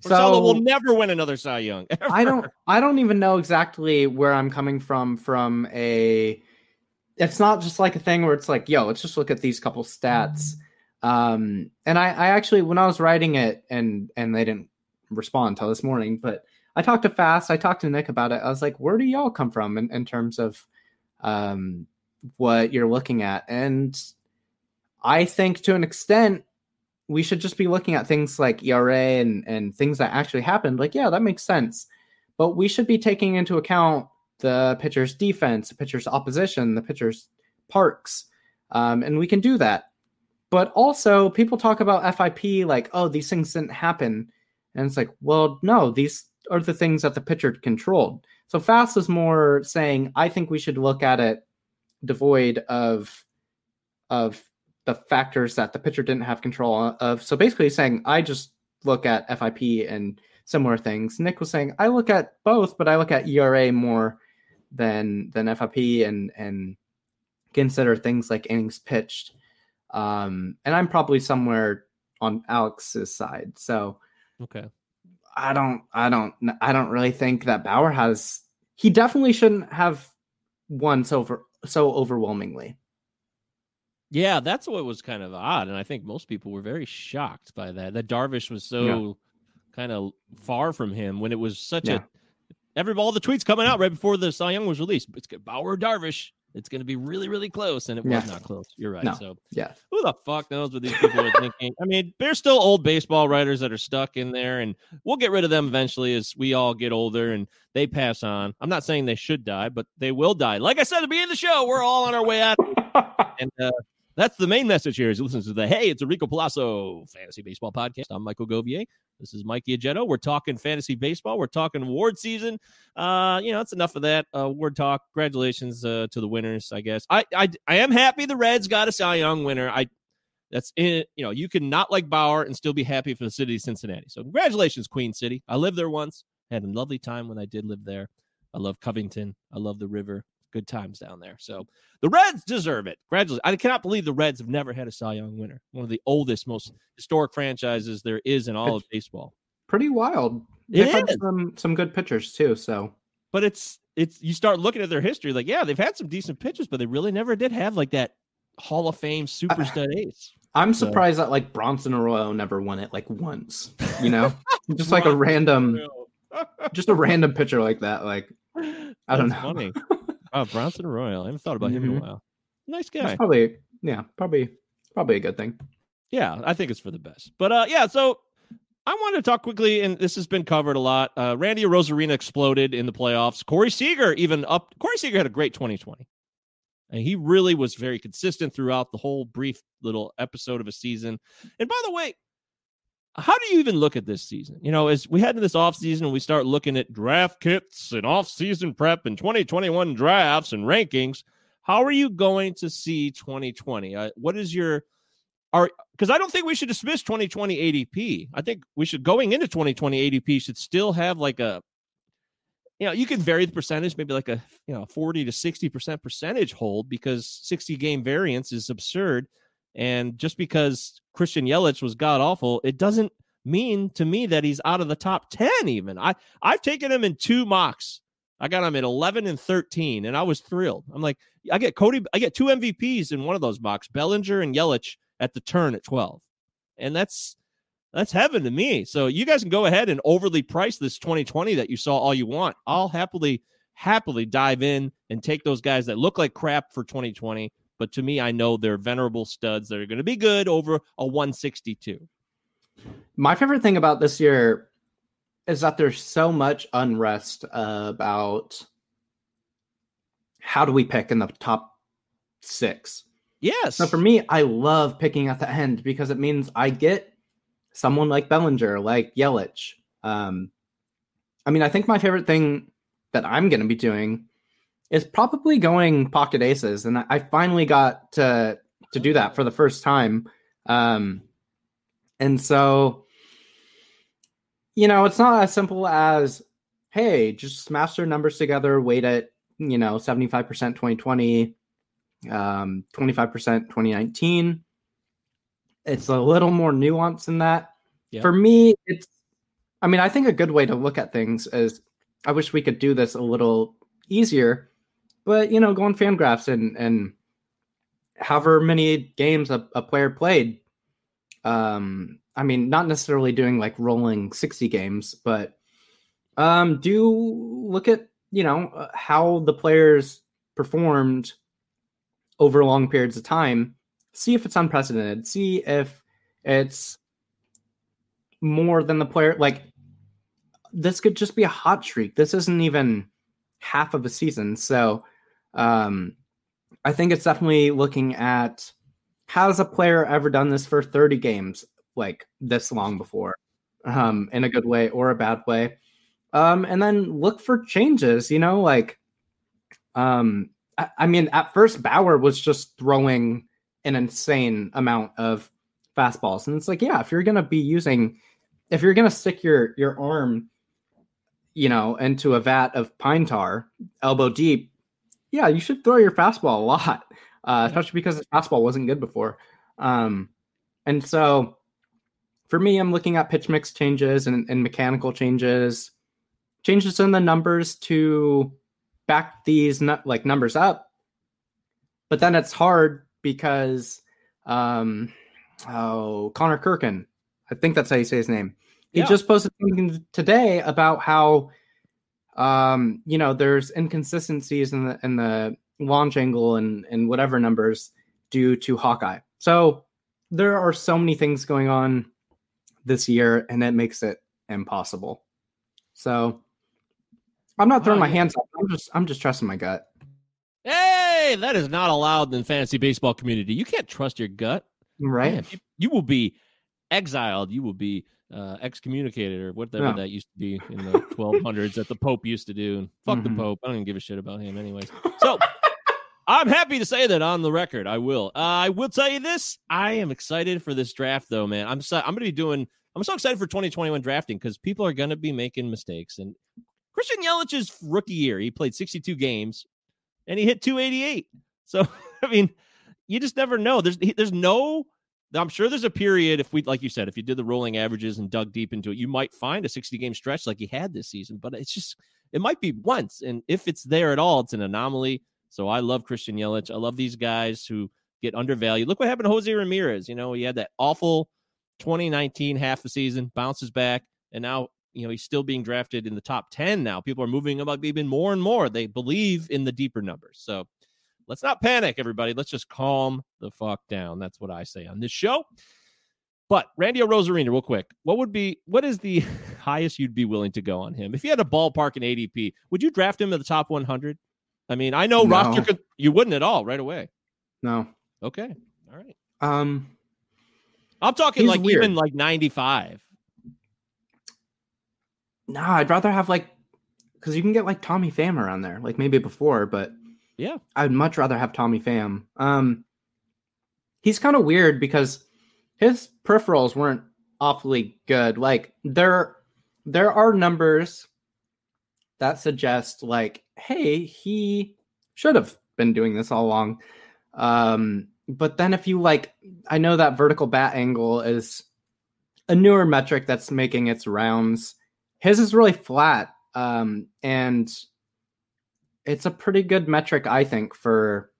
So will never win another Cy Young. ever. [LAUGHS] I don't I don't even know exactly where I'm coming from from a it's not just like a thing where it's like, yo, let's just look at these couple stats. Um and I, I actually when I was writing it and and they didn't respond until this morning, but I talked to Fast, I talked to Nick about it. I was like, where do y'all come from in, in terms of um what you're looking at? And I think to an extent we should just be looking at things like ERA and and things that actually happened. Like, yeah, that makes sense. But we should be taking into account the pitcher's defense, the pitcher's opposition, the pitcher's parks, um, and we can do that. But also, people talk about FIP like, oh, these things didn't happen, and it's like, well, no, these are the things that the pitcher controlled. So Fast is more saying, I think we should look at it devoid of of the factors that the pitcher didn't have control of. So basically, saying I just look at FIP and similar things. Nick was saying I look at both, but I look at ERA more than than FIP and and consider things like innings pitched. Um, and I'm probably somewhere on Alex's side. So Okay. I don't I don't I don't really think that Bauer has he definitely shouldn't have won so over so overwhelmingly. Yeah, that's what was kind of odd, and I think most people were very shocked by that. That Darvish was so Yeah. kind of far from him when it was such Yeah. a every all the tweets coming out right before the Cy Young was released. It's good Bauer Darvish. It's going to be really, really close, and it Yeah. was not close. You're right. No. So Yeah. who the fuck knows what these people are thinking? I mean, there's still old baseball writers that are stuck in there, and we'll get rid of them eventually as we all get older and they pass on. I'm not saying they should die, but they will die. Like I said at the beginning of the show, we're all on our way out. [LAUGHS] And uh, that's the main message here is you listen to the Hey, it's a Rico Palazzo Fantasy Baseball Podcast. I'm Michael Govier. This is Mikey Ajeto. We're talking fantasy baseball. We're talking award season. Uh, you know, that's enough of that uh, award talk. Congratulations uh, to the winners, I guess. I, I I am happy the Reds got a Cy Young winner. I that's in you know, you can not like Bauer and still be happy for the city of Cincinnati. So congratulations, Queen City. I lived there once. Had a lovely time when I did live there. I love Covington. I love the river. Good times down there. So the Reds deserve it. Congratulations. I cannot believe the Reds have never had a Cy Young winner. One of the oldest, most historic franchises there is in all of baseball. Pretty wild. They've had some some good pitchers too, so But it's it's you start looking at their history, like, yeah, they've had some decent pitchers, but they really never did have like that Hall of Fame super stud ace. I'm So- surprised that like Bronson Arroyo never won it like once. You know? [LAUGHS] just like a random [LAUGHS] just a random pitcher like that. Like I don't know. Oh, Bronson Arroyo. I haven't thought about him in a Mhm. while. Nice That's guy. probably yeah, probably probably a good thing. Yeah, I think it's for the best. But uh yeah, so I wanted to talk quickly, and this has been covered a lot. Uh Randy Arozarena exploded in the playoffs. Corey Seager even up Corey Seager had a great 2020. And he really was very consistent throughout the whole brief little episode of a season. And by the way, how do you even look at this season? You know, as we head into this offseason and we start looking at draft kits and off-season prep and 2021 drafts and rankings, how are you going to see 2020? Uh, what is your are because I don't think we should dismiss 2020 ADP. I think we should going into 2020 ADP should still have like a you know, you can vary the percentage, maybe like a you know 40 to 60 percent percentage hold because 60 game variance is absurd. And just because Christian Yelich was god awful, it doesn't mean to me that he's out of the top 10 even. I I've taken him in two mocks. I got him at 11 and 13 and I was thrilled. I'm like I get Cody I get two MVPs in one of those mocks, Bellinger and Yelich at the turn at 12. And that's that's heaven to me. So you guys can go ahead and overly price this 2020 that you saw all you want. I'll happily happily dive in and take those guys that look like crap for 2020, but to me I know they're venerable studs that are going to be good over a 162. My favorite thing about this year is that there's so much unrest about how do we pick in the top six. Yes. So for me, I love picking at the end because it means I get someone like Bellinger, like Yelich. Um, I mean, I think my favorite thing that I'm going to be doing is probably going pocket aces, and I, finally got to to do that for the first time. Um, and so, you know, it's not as simple as, hey, just smash their numbers together, weight it, you know, 75% 2020, um, 25% 2019. It's a little more nuanced than that. Yeah. For me, it's, I mean, I think a good way to look at things is I wish we could do this a little easier, but, you know, go on FanGraphs and, and, however many games a, a player played. Um, I mean, not necessarily doing like rolling 60 games, but um, do look at, you know, uh, how the players performed over long periods of time. See if it's unprecedented. See if it's more than the player. Like, this could just be a hot streak. This isn't even half of a season. So, um, I think it's definitely looking at has a player ever done this for 30 games like this long before, um, in a good way or a bad way. Um, and then look for changes, you know, like, um, I, I mean, at first Bauer was just throwing an insane amount of fastballs. And it's like, yeah, if you're gonna be using, if you're gonna stick your your arm, you know, into a vat of pine tar, elbow deep, yeah, you should throw your fastball a lot, [LAUGHS] uh, especially because his fastball wasn't good before. Um, and so for me, I'm looking at pitch mix changes and, and mechanical changes, changes in the numbers to back these like numbers up. But then it's hard because um, oh Connor Kurcon, I think that's how you say his name. He Yeah. just posted something today about how um, you know there's inconsistencies in the in the launch angle and and whatever numbers due to Hawkeye. So there are so many things going on this year, and it makes it impossible. So I'm not throwing my hands up. I'm just I'm just trusting my gut. Hey, that is not allowed in the fantasy baseball community. You can't trust your gut. Right? Man, you will be exiled. You will be uh, excommunicated or whatever that used to be in the 1200s that the Pope used to do. And fuck Mhm. the Pope. I don't even give a shit about him, anyways. So I'm happy to say that on the record. I will. Uh, I will tell you this. I am excited for this draft, though, man. I'm so, I'm going to be doing. I'm so excited for 2021 drafting because people are going to be making mistakes. And Christian Yelich's rookie year, he played 62 games and he hit 288. So [LAUGHS] I mean, you just never know. There's there's no. I'm sure there's a period if we like you said if you did the rolling averages and dug deep into it, you might find a 60 game stretch like he had this season. But it's just it might be once, and if it's there at all, it's an anomaly. So I love Christian Yelich. I love these guys who get undervalued. Look what happened to Jose Ramirez. You know, he had that awful 2019 half the season, bounces back, and now you know he's still being drafted in the top 10 now. People are moving him up even more and more. They believe in the deeper numbers. So let's not panic, everybody. Let's just calm the fuck down. That's what I say on this show. But Randy Arozarena, real quick, what would be what is the [LAUGHS] highest you'd be willing to go on him? If you had a ballpark in ADP, would you draft him in the top 100? I mean, I know No. roster could you wouldn't at all right away. No. Okay. All right. Um I'm talking like weird. even like 95. Nah, I'd rather have like because you can get like Tommy Pham around there, like maybe before, but Yeah. I'd much rather have Tommy Pham. Um, he's kind of weird because his peripherals weren't awfully good. Like there, there are numbers that suggest like, hey, he should have been doing this all along. Um, but then if you like, I know that vertical bat angle is a newer metric that's making its rounds. His is really flat, um, and it's a pretty good metric, I think, for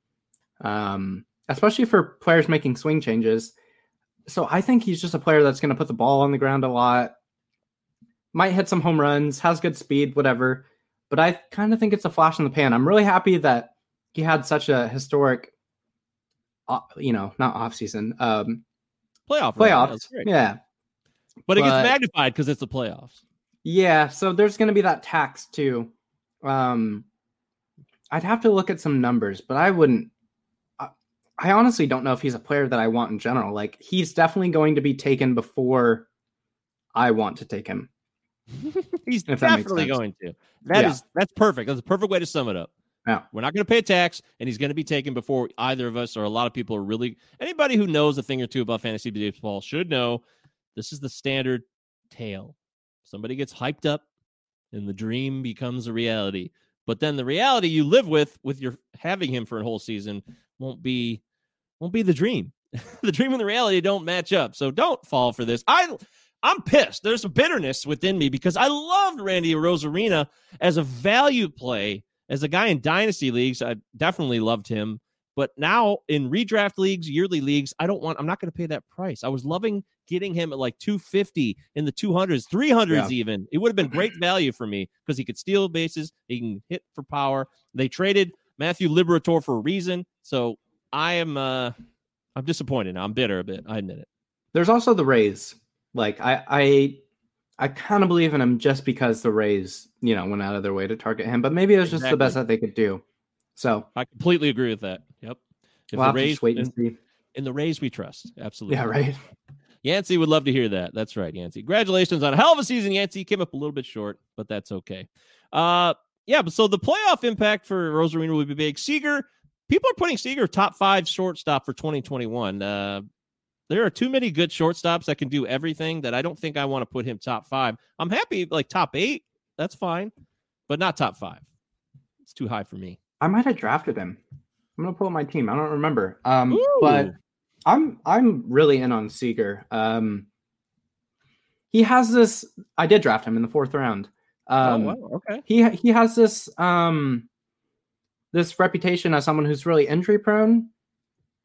um, especially for players making swing changes. So I think he's just a player that's going to put the ball on the ground a lot, might hit some home runs, has good speed, whatever. But I kind of think it's a flash in the pan. I'm really happy that he had such a historic, uh, you know, not off season, um, Playoff. playoffs. That's. Yeah, But it gets magnified because it's the playoffs. Yeah, so there's going to be that tax too. Um, I'd have to look at some numbers, but I wouldn't. I, I honestly don't know if he's a player that I want in general. Like he's definitely going to be taken before I want to take him. [LAUGHS] He's If that makes definitely going to. That is Yeah. that's perfect. That's a perfect way to sum it up. Yeah. We're not going to pay a tax, and he's going to be taken before either of us or a lot of people are really. Anybody who knows a thing or two about fantasy baseball should know this is the standard tale. Somebody gets hyped up, and the dream becomes a reality. But then the reality you live with, with your having him for a whole season, won't be won't be the dream. [LAUGHS] the dream and the reality don't match up. So don't fall for this. I I'm pissed. There's a bitterness within me because I loved Randy Arozarena as a value play, as a guy in dynasty leagues. I definitely loved him. But now in redraft leagues, yearly leagues, I don't want, I'm not going to pay that price. I was loving getting him at like 250 in the 200s, 300s Yeah. even. It would have been great [CLEARS THROAT] value for me because he could steal bases, he can hit for power. They traded Matthew Liberatore for a reason. So I am, uh, I'm disappointed. now. I'm bitter a bit. I admit it. There's also the Rays. Like I, I, I kind of believe in him just because the Rays, you know, went out of their way to target him. But maybe it was just the best that they could do. So I completely agree with that. Yep. If we'll the Rays just wait and see. in the Rays we trust. Absolutely. Yeah, right. Yancey would love to hear that. That's right, Yancey. Congratulations on a hell of a season, Yancey. Came up a little bit short, but that's okay. Uh yeah, but so the playoff impact for Arozarena would be big. Seager, people are putting Seager top five shortstop for 2021. Uh, there are too many good shortstops that can do everything that I don't think I want to put him top five. I'm happy like top eight. That's fine, but not top five. It's too high for me. I might have drafted him. I'm gonna pull up my team. I don't remember. Um, Ooh. but I'm I'm really in on Seager. Um, he has this. I did draft him in the fourth round. Um, oh, wow. Okay. he he has this um this reputation as someone who's really injury prone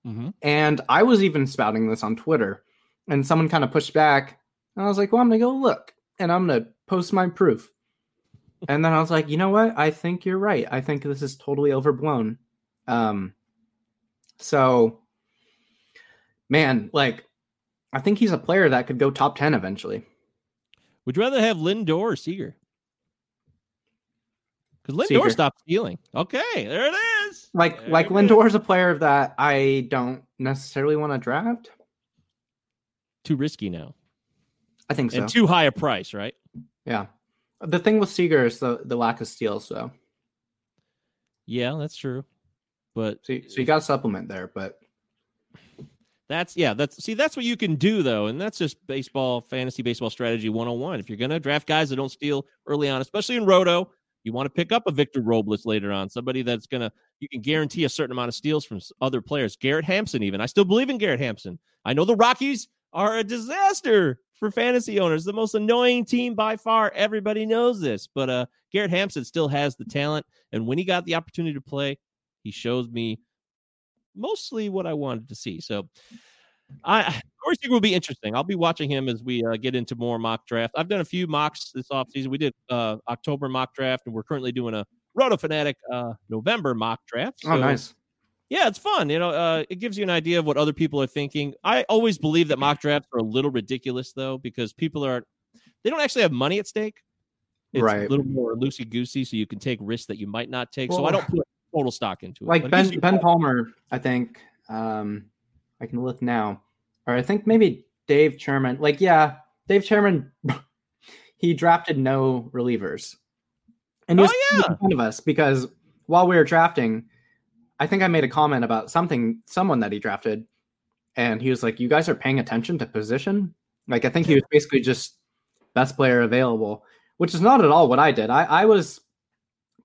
Mm-hmm. and i was even spouting this on twitter and someone kind of pushed back and i was like well i'm gonna go look and i'm gonna post my proof and then i was like you know what i think you're right i think this is totally overblown um so man like i think he's a player that could go top 10 eventually Would you rather have Lindor or Seager? Because Lindor Seager. stopped stealing. Okay, there it is. Like There like it is. Lindor's a player that I don't necessarily want to draft. Too risky now, I think so. and too high a price, right? yeah. The thing with Seager is the, the lack of steals, so Yeah, that's true. But so, you- so you got to supplement there. But That's yeah, that's see that's what you can do though, and that's just baseball fantasy baseball strategy 101. If you're gonna draft guys that don't steal early on, especially in roto, you want to pick up a Victor Robles later on, somebody that's gonna you can guarantee a certain amount of steals from other players. Garrett Hampson, even I still believe in Garrett Hampson. I know the Rockies are a disaster for fantasy owners, the most annoying team by far. Everybody knows this, but uh, Garrett Hampson still has the talent, and when he got the opportunity to play, he shows me mostly what I wanted to see. So, I Corey Seager will be interesting. I'll be watching him as we uh, get into more mock draft. I've done a few mocks this offseason. We did uh, October mock draft, and we're currently doing a Roto Fanatic uh, November mock draft. oh, nice. Yeah, it's fun. You know, uh, it gives you an idea of what other people are thinking. I always believe that mock drafts are a little ridiculous, though, because people are they don't actually have money at stake. It's Right. a little more loosey goosey, so you can take risks that you might not take. so I don't put total stock into it. Like But Ben Ben Palmer, I think. Um, I can look now, or I think maybe Dave Sherman. Like, yeah, Dave Sherman. [LAUGHS] he drafted no relievers, and he Oh, was making fun of us because while we were drafting, I think I made a comment about something, someone that he drafted, and he was like, "You guys are paying attention to position." Like, I think he was basically just best player available, which is not at all what I did. I, I was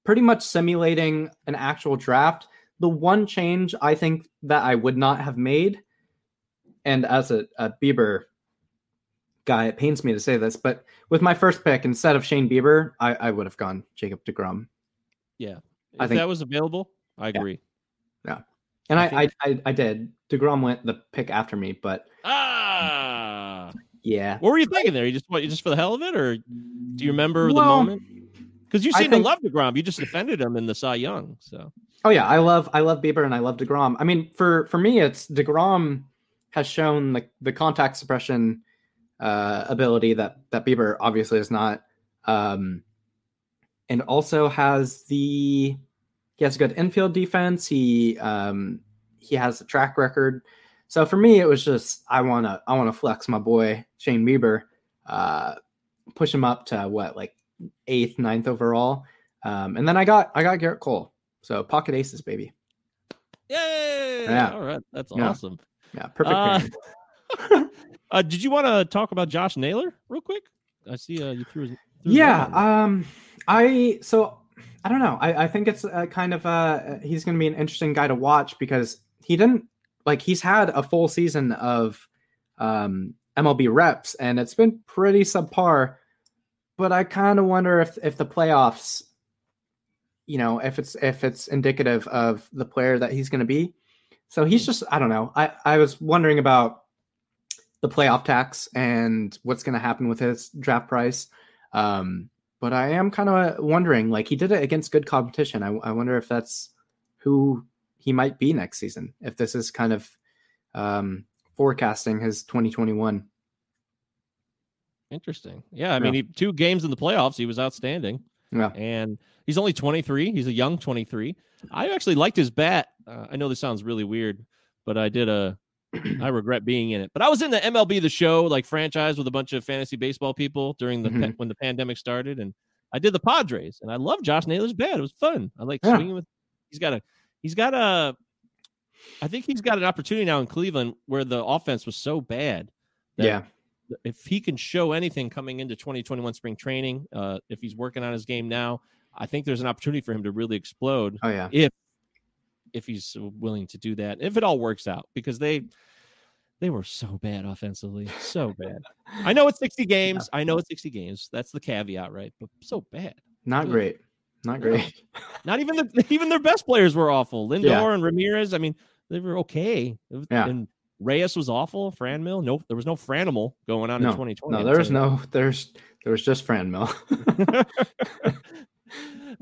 pretty much simulating an actual draft. The one change I think that I would not have made, and as a, a Bieber guy, it pains me to say this, but with my first pick, instead of Shane Bieber, I, I would have gone Jacob DeGrom. yeah, I think- that was available, I agree. Yeah. And I I, I, I, I did. DeGrom went the pick after me, but Ah, yeah. what were you thinking there? You just what? You just for the hell of it, or do you remember the moment? Because you seem think- to love Degrom. You just defended him in the Cy Young. So Oh yeah, I love I love Bieber and I love Degrom. I mean, for for me, it's Degrom has shown the the contact suppression uh, ability that that Bieber obviously is not, um, and also has the he has a good infield defense. He um, he has a track record. So for me, it was just I wanna I wanna flex my boy Shane Bieber, uh, push him up to what like eighth, ninth overall, um, and then I got I got Gerrit Cole. So pocket aces, baby. yay! Yeah. All right, that's Yeah. awesome. Yeah, perfect. Uh, [LAUGHS] [LAUGHS] uh, did you want to talk about Josh Naylor real quick? I see uh, you threw. yeah. Um. I so I don't know. I I think it's uh, kind of uh he's going to be an interesting guy to watch because he didn't like he's had a full season of um MLB reps and it's been pretty subpar. But I kind of wonder if if the playoffs, you know, if it's if it's indicative of the player that he's going to be. So he's just I don't know. I I was wondering about the playoff tax and what's going to happen with his draft price. Um, but I am kind of wondering, like he did it against good competition. I, I wonder if that's who he might be next season. If this is kind of um, forecasting his 2021. Interesting. Yeah, I mean, he, two games in the playoffs, he was outstanding. Yeah. and he's only 23. He's a young 23. I actually liked his bat. Uh, I know this sounds really weird, but I did a. [CLEARS THROAT] I regret being in it, but I was in the MLB the Show like franchise with a bunch of fantasy baseball people during the Mhm. when the pandemic started, and I did the Padres, and I love Josh Naylor's bat. It was fun. I like Yeah. swinging with. He's got a. He's got a. I think he's got an opportunity now in Cleveland where the offense was so bad. Yeah. If he can show anything coming into 2021 spring training, uh, if he's working on his game now, I think there's an opportunity for him to really explode Oh yeah. if if he's willing to do that. If it all works out, because they they were so bad offensively, so bad. I know it's 60 games. I know it's 60 games. That's the caveat, right? But so bad. Not great. Not No. great. [LAUGHS] Not even the [LAUGHS] even their best players were awful. Lindor Yeah. and Ramirez. I mean, they were okay. Yeah. And Reyes was awful. Franmil, no, there was no Franimal going on in 2020. No, there's no there's there was just Fran Mill. [LAUGHS]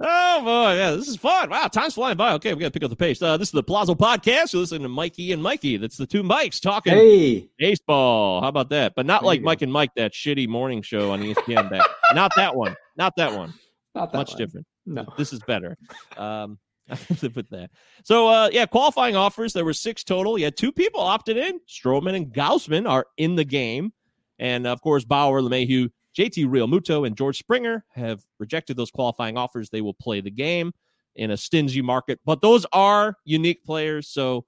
oh boy, yeah, this is fun. Wow, time's flying by. Okay, we got to pick up the pace. Uh, this is the Plazo Podcast. You're listening to Mikey and Mikey. That's the two Mikes talking hey. baseball. How about that? But not There like go. Mike and Mike, that shitty morning show on ESPN. back. [LAUGHS] Not that one. Not that one. Not that Much one. different. No. This is better. Um, [LAUGHS] to put that. So, uh, yeah, qualifying offers. There were six total. You had two people opted in. Stroman and Gausman are in the game, and of course, Bauer, LeMahieu, JT Realmuto, and George Springer have rejected those qualifying offers. They will play the game in a stingy market, but those are unique players. So,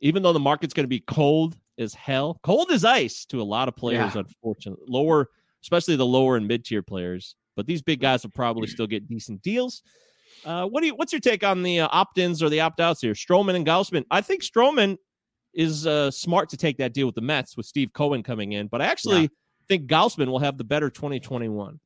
even though the market's going to be cold as hell, cold as ice to a lot of players, Yeah. unfortunately, lower, especially the lower and mid tier players. But these big guys will probably [CLEARS THROAT] still get decent deals. Uh, what do you? What's your take on the uh, opt-ins or the opt-outs here? Stroman and Gausman. I think Stroman is uh, smart to take that deal with the Mets with Steve Cohen coming in, but I actually Yeah. think Gausman will have the better 2021.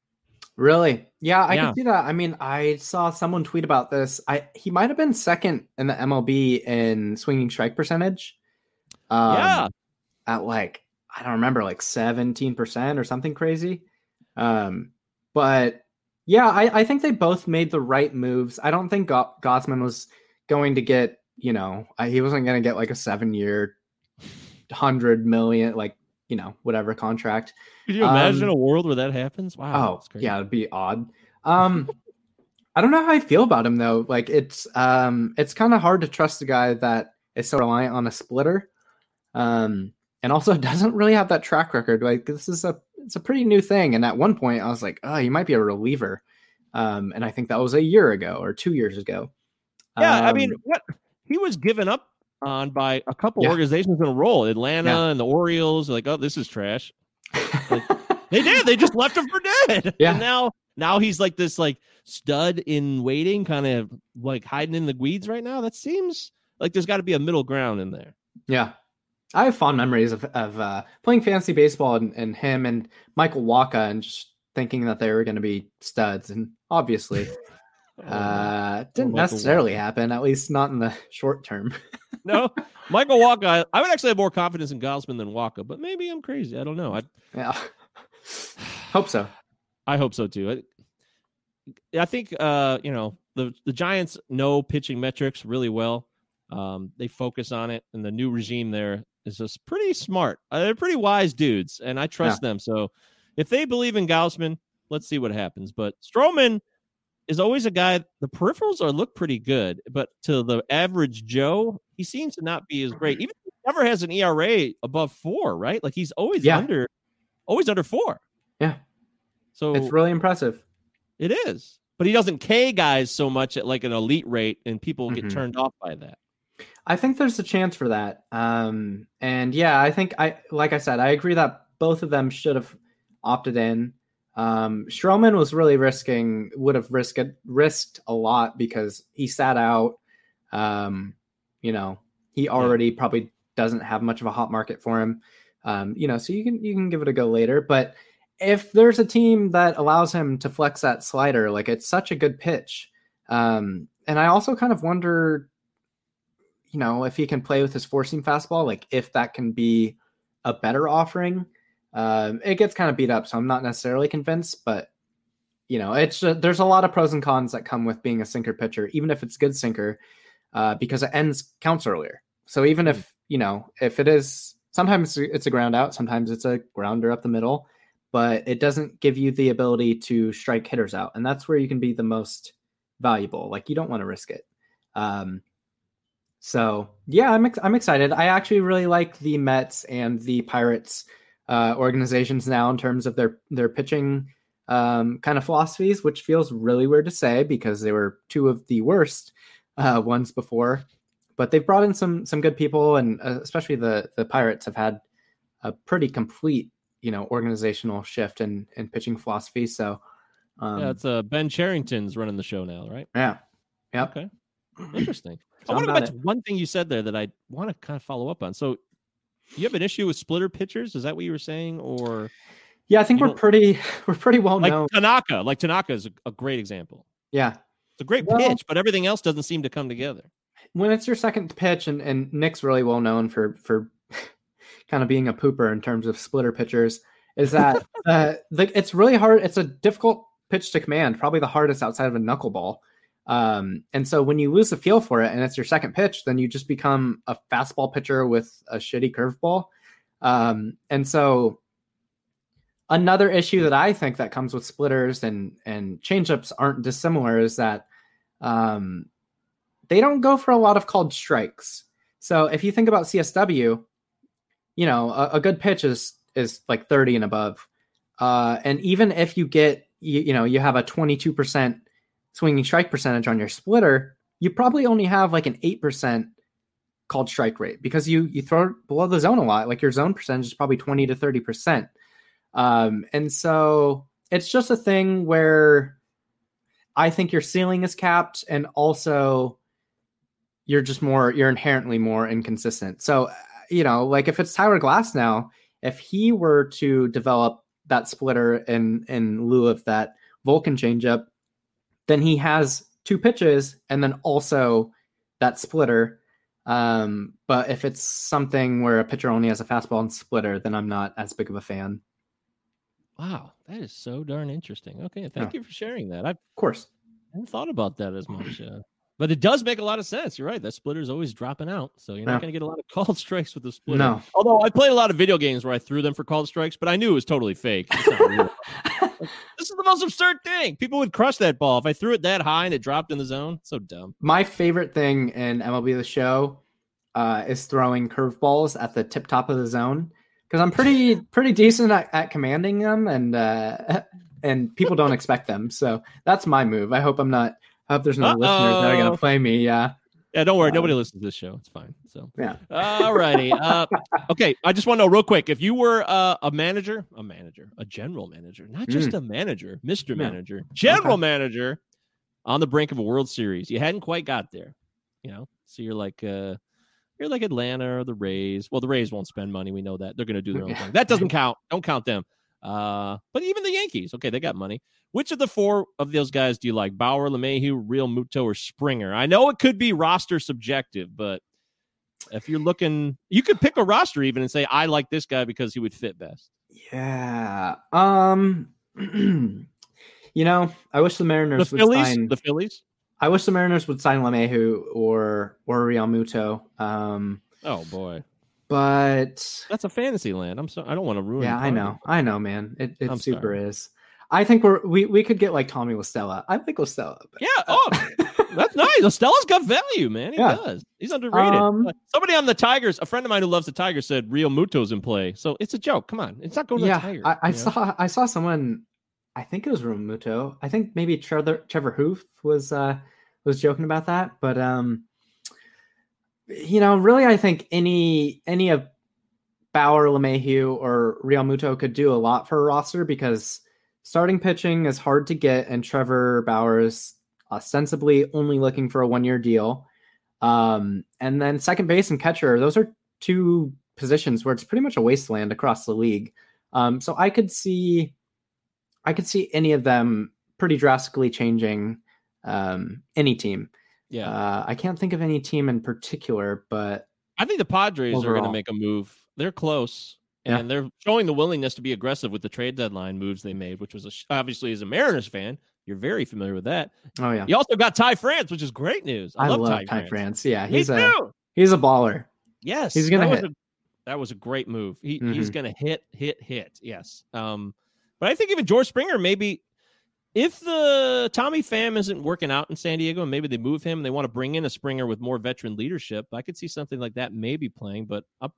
Really? Yeah, I Yeah. can see that. I mean, I saw someone tweet about this. I he might have been second in the MLB in swinging strike percentage. Um, yeah, at like I don't remember, like seventeen percent or something crazy. Um, but yeah, I, I think they both made the right moves. I don't think Go- Gausman was going to get, you know, I, he wasn't going to get like a seven-year, hundred million, like you know, whatever contract. could you imagine um, a world where that happens? Wow. Oh, that's crazy. yeah, it'd be odd. Um, I don't know how I feel about him though. Like it's um, it's kind of hard to trust a guy that is so reliant on a splitter, um, and also [LAUGHS] doesn't really have that track record. Like this is a it's a pretty new thing. And at one point, I was like, oh, he might be a reliever, um, and I think that was a year ago or two years ago. Yeah, I mean, Um, what he was given up on by a couple Yeah. organizations in a row, Atlanta Yeah. and the Orioles. Like, oh, this is trash. [LAUGHS] They did. They just left him for dead. Yeah. And now, now he's like this like stud in waiting, kind of like hiding in the weeds right now. That seems like there's got to be a middle ground in there. Yeah. I have fond memories of, of uh, playing fantasy baseball and, and him and Michael Wacha and just thinking that they were going to be studs. And obviously, [LAUGHS] uh, didn't Michael necessarily Walker. happen, at least not in the short term. [LAUGHS] no, Michael Wacha. I, I would actually have more confidence in Gausman than Wacha, but maybe I'm crazy. I don't know. I yeah. [SIGHS] Hope so. [SIGHS] I hope so too. I, I think uh, you know the the Giants know pitching metrics really well. Um, they focus on it, and the new regime there is just pretty smart. Uh, they're pretty wise dudes, and I trust them. So if they believe in Gausman, let's see what happens. But Stroman is always a guy. The peripherals are look pretty good, but to the average Joe, he seems to not be as great. Even if he never has an ERA above four, right? Like he's always Yeah. under, always under four. Yeah. So It's really impressive. it is. But he doesn't K guys so much at like an elite rate, and people get Mhm. turned off by that. I think there's a chance for that. Um, and yeah, I think I, like I said, I agree that both of them should have opted in. Um, Stroman was really risking, would have risked risked a lot because he sat out. Um, you know, he already probably doesn't have much of a hot market for him. Um, you know, so you can you can give it a go later. But if there's a team that allows him to flex that slider, like it's such a good pitch. Um, and I also kind of wonder you know, if he can play with his four seam fastball, like if that can be a better offering. Um, it gets kind of beat up, so I'm not necessarily convinced, but you know, it's uh, there's a lot of pros and cons that come with being a sinker pitcher, even if it's good sinker, uh, because it ends counts earlier. So even if you know, if it is sometimes it's a ground out, sometimes it's a grounder up the middle, but it doesn't give you the ability to strike hitters out, and that's where you can be the most valuable. Like you don't want to risk it. Um, so yeah, I'm ex- I'm excited. I actually really like the Mets and the Pirates uh, organizations now in terms of their their pitching um, kind of philosophies, which feels really weird to say because they were two of the worst uh, ones before. but they've brought in some some good people, and uh, especially the the Pirates have had a pretty complete you know organizational shift in in pitching philosophy. So um, yeah, it's uh, Ben Cherington's running the show now, right? yeah, yep. Okay, interesting. So I want to go back to one thing you said there that I want to kind of follow up on. So, you have an issue with splitter pitchers? Is that what you were saying, or Yeah, I think we're pretty [LAUGHS] we're pretty well like known. Tanaka? Like Tanaka is a, a great example. Yeah, It's a great Well- pitch, but everything else doesn't seem to come together. when it's your second pitch, and and Nick's really well known for for [LAUGHS] kind of being a pooper in terms of splitter pitchers, is that [LAUGHS] uh, like it's really hard. It's a difficult pitch to command, probably the hardest outside of a knuckleball. Um, and so when you lose the feel for it, and it's your second pitch, then you just become a fastball pitcher with a shitty curveball. Um, and so another issue that I think that comes with splitters and and changeups aren't dissimilar is that um, they don't go for a lot of called strikes. So if you think about CSW, you know a, a good pitch is is like 30 and above, uh, and even if you get you, you know you have a 22 percent swinging strike percentage on your splitter, you probably only have like an eight percent called strike rate because you you throw below the zone a lot. Like your zone percentage is probably 20 to 30 percent. Um, and so it's just a thing where I think your ceiling is capped and also you're just more, you're inherently more inconsistent. So, you know, like if it's Tyler Glasnow, if he were to develop that splitter in, in lieu of that Vulcan changeup, then he has two pitches and then also that splitter. Um, but if it's something where a pitcher only has a fastball and splitter, then I'm not as big of a fan. Wow, that is so darn interesting. Okay, thank Yeah. you for sharing that. I Of course. hadn't thought about that as much. Uh, but it does make a lot of sense. You're right. That splitter is always dropping out. So you're not going to get a lot of [LAUGHS] called strikes with the splitter. No. Although I played a lot of video games where I threw them for called strikes, but I knew it was totally fake. [LAUGHS] It's not real. this is the most absurd thing. People would crush that ball. If I threw it that high and it dropped in the zone, so dumb. My favorite thing in MLB The Show uh, is throwing curveballs at the tip top of the zone because I'm pretty [LAUGHS] pretty decent at, at commanding them, and uh, [LAUGHS] and people don't expect them. So that's my move. I hope I'm not. I hope there's no listeners that are gonna play me. Yeah, Yeah, don't worry. Um, Nobody listens to this show. It's fine. So, yeah. all righty. Uh, [LAUGHS] okay, I just want to know real quick if you were uh, a manager, a manager, a general manager, not just a manager, Hmm. Yeah. Manager, general manager, on the brink of a World Series, you hadn't quite got there, you know. So you're like, uh, you're like Atlanta or the Rays. Well, the Rays won't spend money. We know that they're going to do their own thing. That [LAUGHS] doesn't count. Don't count them. Uh, but even the Yankees, okay, they got money. Which of the four of those guys do you like? Bauer, LeMahieu, Realmuto, or Springer? I know it could be roster subjective, but if you're looking, you could pick a roster even and say, I like this guy because he would fit best. Yeah. Um. [CLEARS THROAT] you know, I wish the The Mariners would Phillies, sign. the Phillies. I wish the Mariners would sign LeMahieu or or Realmuto. Um. Oh boy, But that's a fantasy land. I'm sorry, I don't want to ruin. yeah, I know, I know, man. It it I'm super sorry. is. I think we're we we could get like Tommy La Stella. I like La Stella. but- Yeah. Oh, that's [LAUGHS] nice. Estella's got value, man. He Yeah. does. He's underrated. Um, Uh, Somebody on the Tigers, a friend of mine who loves the Tigers, said Realmuto's in play. So it's a joke. Come on, it's not going to yeah, the Tigers. I, I saw I saw someone. I think it was Muto. I think maybe Trevor Trevor Hoof was uh was joking about that, but um, you know, really, I think any any of Bauer, LeMahieu, or Realmuto could do a lot for a roster because starting pitching is hard to get, and Trevor Bauer is ostensibly only looking for a one year deal. Um, and then second base and catcher, those are two positions where it's pretty much a wasteland across the league. Um, so I could see, I could see any of them pretty drastically changing um, any team. Yeah. Uh, I can't think of any team in particular, but I think the Padres are going to make a move. They're close, Yeah. and they're showing the willingness to be aggressive with the trade deadline moves they made, which was a, sh- obviously as a Mariners fan, you're very familiar with that. oh yeah, You also got Ty France, which is great news. I, I, love, love Ty, Ty France. France. Yeah, Me he's a too. he's a baller. Yes, He's gonna that was hit. a- that was a great move. He Mhm. he's gonna hit, hit, hit. Yes. Um, but I think even George Springer maybe. If the Tommy Pham isn't working out in San Diego and maybe they move him and they want to bring in a Springer with more veteran leadership, I could see something like that maybe playing, but up,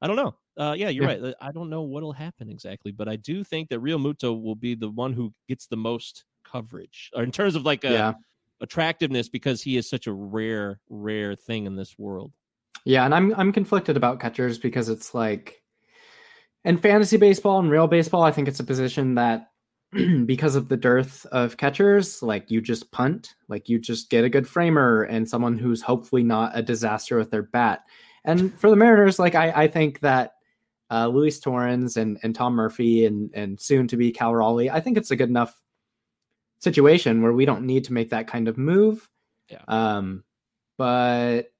I don't know. Uh, yeah, you're Yeah. right. I don't know what'll happen exactly, but I do think that Realmuto will be the one who gets the most coverage or in terms of like a yeah, attractiveness because he is such a rare, rare thing in this world. Yeah, and I'm I'm conflicted about catchers because it's like in fantasy baseball and real baseball, I think it's a position that [CLEARS THROAT] because of the dearth of catchers, like you just punt, like you just get a good framer and someone who's hopefully not a disaster with their bat. And for the Mariners, like I, I think that uh, Luis Torrens and, and Tom Murphy and and soon to be Cal Raleigh, I think it's a good enough situation where we don't need to make that kind of move. Yeah. Um, but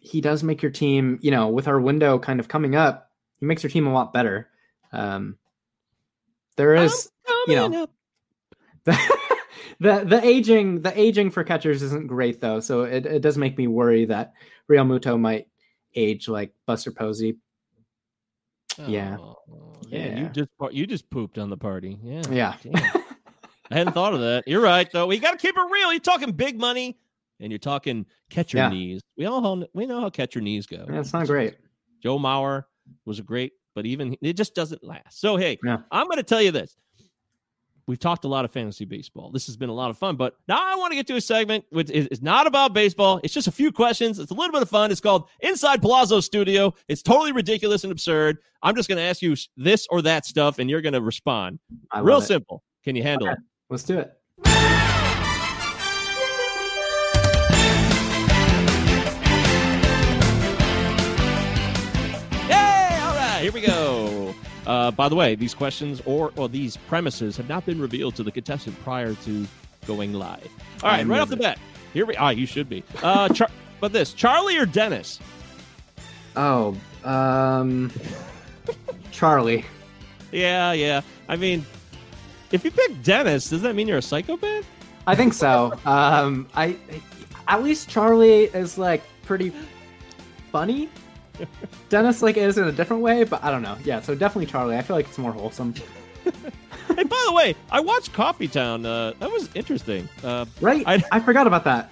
he does make your team, you know, with our window kind of coming up, he makes your team a lot better. Um, there is, you know, [LAUGHS] the, the the aging the aging for catchers isn't great though, so it, it does make me worry that Realmuto might age like Buster Posey. Yeah. Oh, yeah. You just you just pooped on the party. Yeah. Yeah. I hadn't thought of that. [LAUGHS] You're right, though. We got to keep it real. You're talking big money, and you're talking catcher Yeah. knees. We all know- we know how catcher knees go. Yeah, it's not great. Joe Mauer was a great, but even it just doesn't last. So hey, Yeah. I'm going to tell you this. We've talked a lot of fantasy baseball. This has been a lot of fun, but now I want to get to a segment which is not about baseball. It's just a few questions. It's a little bit of fun. It's called Inside Palazzo Studio. It's totally ridiculous and absurd. I'm just going to ask you this or that stuff, and you're going to respond. Real it. simple. Can you handle Okay. it? Let's do it. Yay! All right, here we go. Uh, by the way, these questions or or these premises have not been revealed to the contestant prior to going live. All right, right off the bat, here we. Ah, you should be. Uh, Char- [LAUGHS] but this Charlie or Dennis? Oh, um, Charlie. Yeah, yeah. I mean, if you pick Dennis, does that mean you're a psychopath? I think so. um, I at least Charlie is like pretty funny. Dennis like is in a different way, but I don't know. Yeah, so definitely Charlie. I feel like it's more wholesome. [LAUGHS] Hey, by the way, I watched Coffee Town. Uh, that was interesting. Uh, Right? I- I, forgot about that.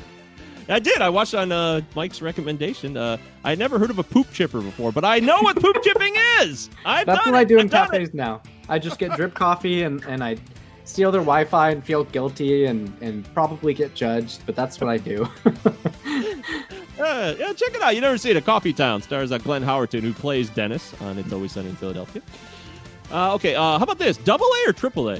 I did. I watched on uh, Mike's recommendation. Uh, I never heard of a poop chipper before, but I know what poop chipping is. I've That's what it. I do in I've cafes now. I just get drip coffee and, and I steal their Wi-Fi and feel guilty and, and probably get judged, but that's what I do. [LAUGHS] Uh, yeah, check it out. You never see it. A Coffee Town stars uh, Glenn Howerton, who plays Dennis on It's Always Sunny in Philadelphia. Uh, okay, uh, how about this? Double A or triple A?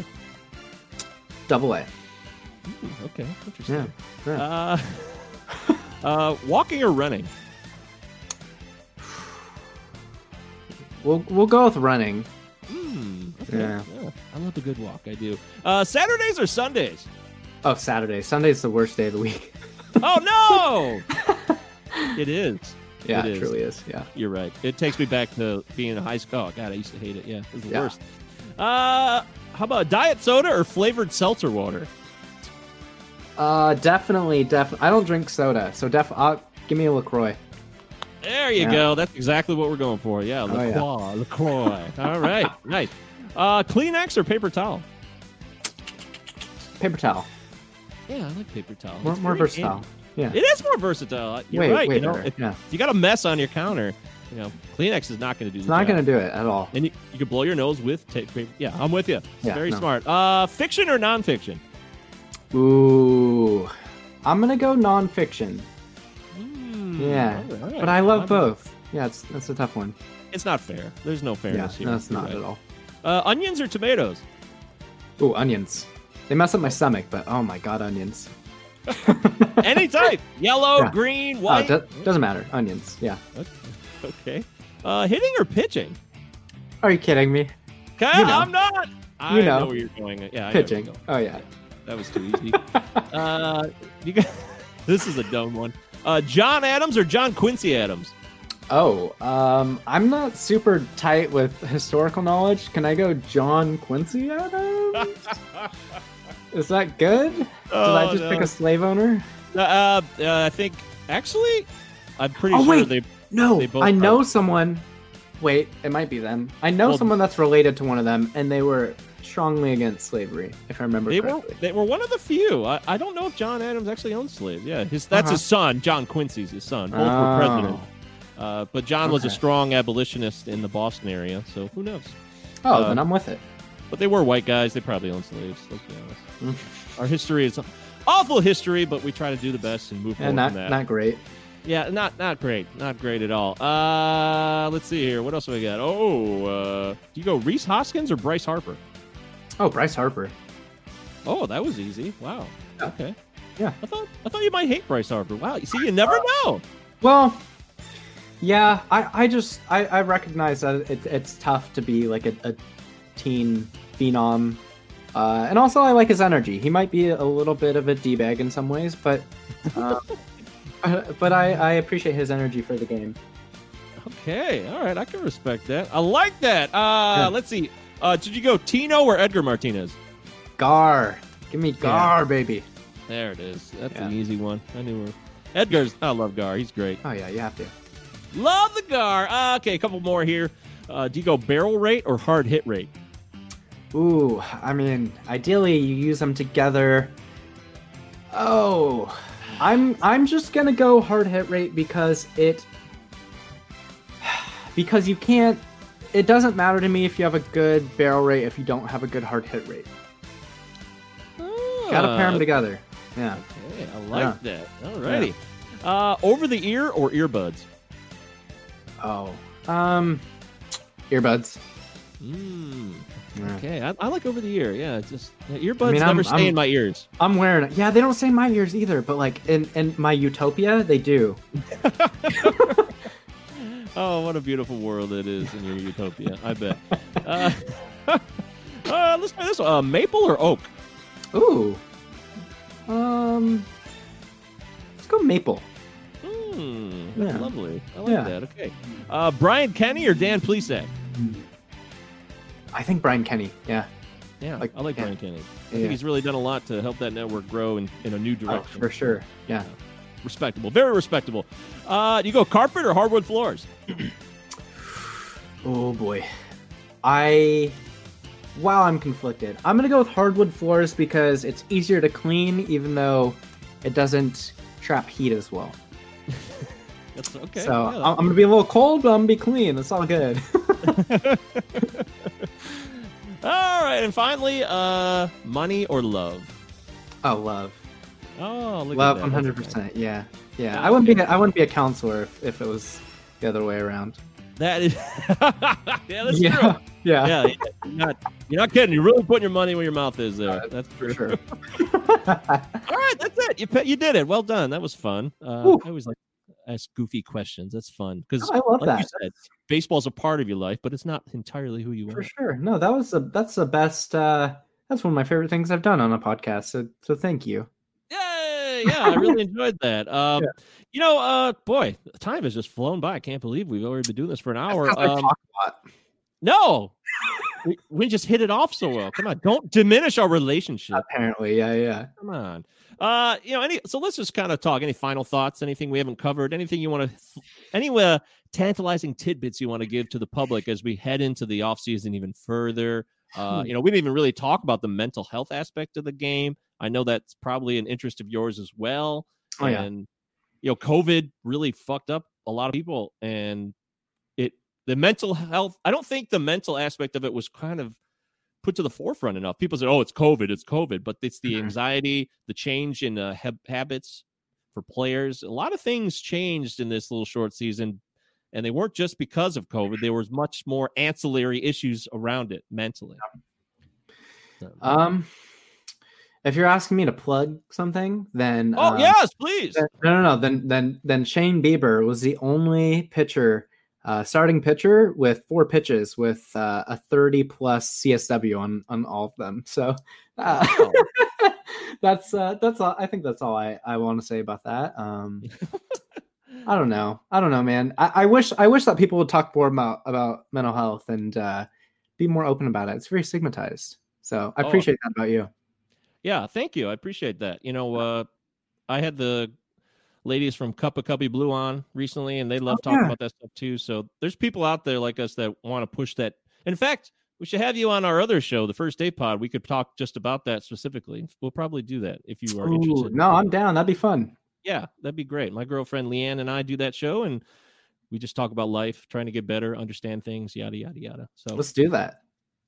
Double A. Ooh, okay, interesting. Yeah. yeah. Uh, [LAUGHS] uh, walking or running? We'll we'll go with running. Hmm. Okay. Yeah. I love a good walk. I do. Uh, Saturdays or Sundays? Oh, Saturday. Sunday's the worst day of the week. Oh no! [LAUGHS] it is. Yeah, It it, truly is. Yeah. You're right. It takes me back to being in high school. Oh god, I used to hate it. Yeah, it was the Yeah. worst. Uh, how about diet soda or flavored seltzer water? Uh, definitely, definitely. I don't drink soda, so def. Uh, give me a Lacroix. There you Yeah. go. That's exactly what we're going for. Yeah, Oh, yeah. LaCroix. LaCroix. All right. [LAUGHS] Nice. Uh, Kleenex or paper towel? Paper towel. Yeah, I like paper towel. More, more versatile. handy. Yeah. It is more versatile. You're Way, right. way you know, if, yeah. if you got a mess on your counter, you know, Kleenex is not going to do It's the not gonna do it at all. And you, you can blow your nose with tape. Yeah, I'm with you. It's Yeah, very no. smart. Uh, fiction or nonfiction? Ooh, I'm gonna go nonfiction. Hmm, Yeah, right. but I love I'm- both. Yeah, it's that's a tough one. It's not fair. There's no Yeah, fairness here. no, it's not right. at all. Uh, onions or tomatoes? Ooh, onions. They mess up my stomach, but oh my god, onions. [LAUGHS] Any type. Yellow, Yeah. green, Oh, white. do- doesn't matter. Onions. Yeah. okay. Uh, hitting or pitching? Are you kidding me? Okay, You know. I'm not. I You know. know where you're going. Yeah, I know where Pitching. going. Oh yeah. That was too easy. [LAUGHS] uh, you got, [LAUGHS] this is a dumb one. Uh, John Adams or John Quincy Adams? Oh, um, I'm not super tight with historical knowledge. Can I go John Quincy Adams? Is that good? Did I Oh, just pick a slave owner? Uh, uh, I think actually, I'm pretty Oh, sure wait. they. No, They both I know are. someone. Wait, it might be them. I know Well- someone that's related to one of them, and they were strongly against slavery, if I remember They were they were one of the few. I, I don't know if John Adams actually owned slaves. Yeah, his that's Uh-huh. his son. John Quincy's his son. Both were Oh. president. Uh, but John was a strong abolitionist in the Boston area, so who knows? Oh, uh, then I'm with it. But they were white guys. They probably owned slaves. Let's be honest. Our history is awful history, but we try to do the best and move Yeah, forward not from that. not great. Yeah, not not great, not great at all. Uh, let's see here. What else do we got? Oh, uh, do you go Rhys Hoskins or Bryce Harper? Oh, Bryce Harper. Oh, that was easy. Wow. Yeah. Okay. Yeah. I thought I thought you might hate Bryce Harper. Wow. You see, you never know. Well, yeah, I, I just I, I recognize that it, it's tough to be like a, a teen phenom, uh, and also I like his energy. He might be a little bit of a d bag in some ways, but uh, [LAUGHS] [LAUGHS] but I, I appreciate his energy for the game. Okay. All right. I can respect that. I like that. Uh, Yeah. let's see. Uh, did you go Tino or Edgar Martinez? Gar, give me Gar, baby. There it is. That's an easy one. I knew her. Edgar's. I love Gar. He's great. Oh yeah, you have to. Love the Gar. Uh, okay, a couple more here. Uh, do you go barrel rate or hard hit rate? Ooh, I mean, ideally you use them together. Oh, I'm I'm just gonna go hard hit rate because it [SIGHS] because you can't. It doesn't matter to me if you have a good barrel rate if you don't have a good hard hit rate. Gotta pair them together. Yeah. Okay, I like that. Alrighty. Uh, over the ear or earbuds? Oh. Um. Earbuds. Mm, Yeah. okay, I, I like over the ear. Yeah, just earbuds I mean, never I'm- stay I'm- in my ears. I'm wearing it. Yeah, they don't say in my ears either, but like in in my utopia, they do. [LAUGHS] [LAUGHS] Oh, what a beautiful world it is in your utopia. I bet. [LAUGHS] Uh, uh, let's try this one. Uh, maple or oak? Ooh. Um. Let's go maple. Hmm, that's Yeah. lovely. I like Yeah. that. Okay. Uh, Brian Kenny or Dan Plesac? I think Brian Kenny. Yeah. Yeah, Like, I like yeah. Brian Kenny. I Yeah. think he's really done a lot to help that network grow in, in a new Oh, direction. for sure. Yeah. Respectable. Very respectable. Uh, do you go carpet or hardwood floors? [CLEARS THROAT] Oh boy. I. Wow, I'm conflicted. I'm gonna go with hardwood floors because it's easier to clean, even though it doesn't trap heat as well. [LAUGHS] That's okay. so yeah. I'm I'm gonna be a little cold, but I'm gonna be clean. It's all good. [LAUGHS] [LAUGHS] All right, and finally, uh, money or love? oh, love. Oh, look love one hundred percent. yeah yeah i wouldn't be i wouldn't be a counselor if, if it was the other way around That is, [LAUGHS] yeah, that's yeah true. yeah, Yeah, yeah, you're not, you're not kidding. You're really putting your money where your mouth is there. That's for true. sure [LAUGHS] All right, that's it. You you did it. Well done. That was fun. Uh, I always like ask goofy questions. That's fun because i love like you that said, baseball's a part of your life, but it's not entirely who you for are. For sure no that was the that's the best uh that's one of my favorite things i've done on a podcast so so thank you Yay! Yeah, I really [LAUGHS] enjoyed that. Um, Yeah. You know, uh, boy, time has just flown by. I can't believe we've already been doing this for an hour. Um, talk a lot. no, we, we just hit it off so well. Come on, don't diminish our relationship. apparently yeah yeah Come on. Uh, you know, any so let's just kind of talk. Any final thoughts? Anything we haven't covered? Anything you want to? Any uh, tantalizing tidbits you want to give to the public as we head into the off season even further? Uh, Hmm. you know, we didn't even really talk about the mental health aspect of the game. I know that's probably an interest of yours as well. Oh, yeah. and you know, COVID really fucked up a lot of people, and the mental health. I don't think the mental aspect of it was kind of put to the forefront enough. People say, "Oh, it's COVID, it's COVID," but it's the Mhm. anxiety, the change in uh, hab- habits for players. A lot of things changed in this little short season, and they weren't just because of COVID. There was much more ancillary issues around it mentally. Um if you're asking me to plug something then oh um, yes, please. No, no, no. Then, then, then Shane Bieber was the only pitcher, uh, starting pitcher with four pitches with uh, a 30 plus CSW on on all of them. So uh, [LAUGHS] that's uh, that's all. I think that's all I I want to say about that. Um, I don't know. I don't know, man. I, I wish I wish that people would talk more about about mental health and uh, be more open about it. It's very stigmatized. So I Oh. appreciate that about you. Yeah, thank you. I appreciate that. You know, uh, I had the ladies from Cup of Cubby Blue on recently, and they love talking yeah. about that stuff too. So there's people out there like us that want to push that. In fact, we should have you on our other show, the First Day Pod. We could talk just about that specifically. We'll probably do that if you are Ooh, interested. no, I'm down. That'd be fun. Yeah, that'd be great. My girlfriend Leanne and I do that show, and we just talk about life, trying to get better, understand things, yada yada yada. So Let's do that.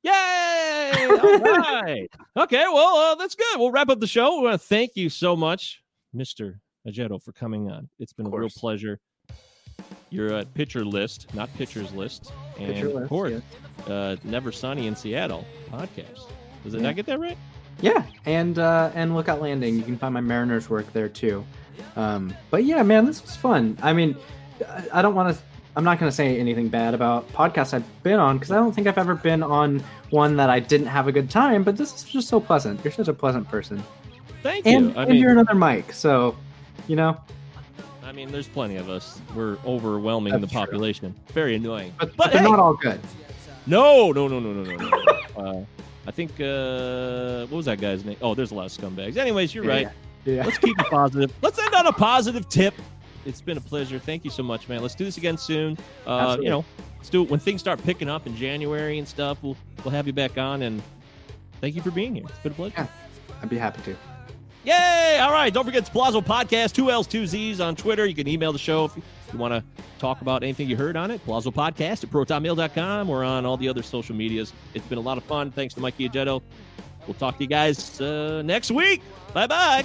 Yay! [LAUGHS] All right. Okay. Well, uh, that's good. We'll wrap up the show. Uh, thank you so much, Mister Ajeto, for coming on. It's been a real pleasure. You're at pitcher list, not pitchers list, and Pitcher of list, course, uh, Never Sunny in Seattle podcast. Does it Yeah. not get that right? Yeah, and uh, and Lookout Landing. You can find my Mariners work there too. Um, but yeah, man, this was fun. I mean, I- don't want to. I'm not going to say anything bad about podcasts I've been on because I don't think I've ever been on one that I didn't have a good time. But this is just so pleasant. You're such a pleasant person, Thank and, you. I and mean, you're another Mike. So, you know, I mean, there's plenty of us. We're overwhelming That's the true. population. Very annoying. but, But but they're hey! not all good. No, no, no, no, no, no. no. [LAUGHS] uh, I think uh, what was that guy's name? Oh, there's a lot of scumbags. Anyways, you're right. Yeah. Let's keep it [LAUGHS] positive. Let's end on a positive tip. It's been a pleasure. Thank you so much, man. Let's do this again soon. Uh, you know, let's do it when things start picking up in January and stuff. We'll we'll have you back on and thank you for being here. It's been a pleasure. Yeah. I'd be happy to. Yay! All right. Don't forget it's Palazzo Podcast, two L's, two Z's on Twitter. You can email the show if you, want to talk about anything you heard on it. Palazzo Podcast at protonmail.com. We're on all the other social medias. It's been a lot of fun. Thanks to Mikey Ajeto. We'll talk to you guys uh, next week. Bye bye.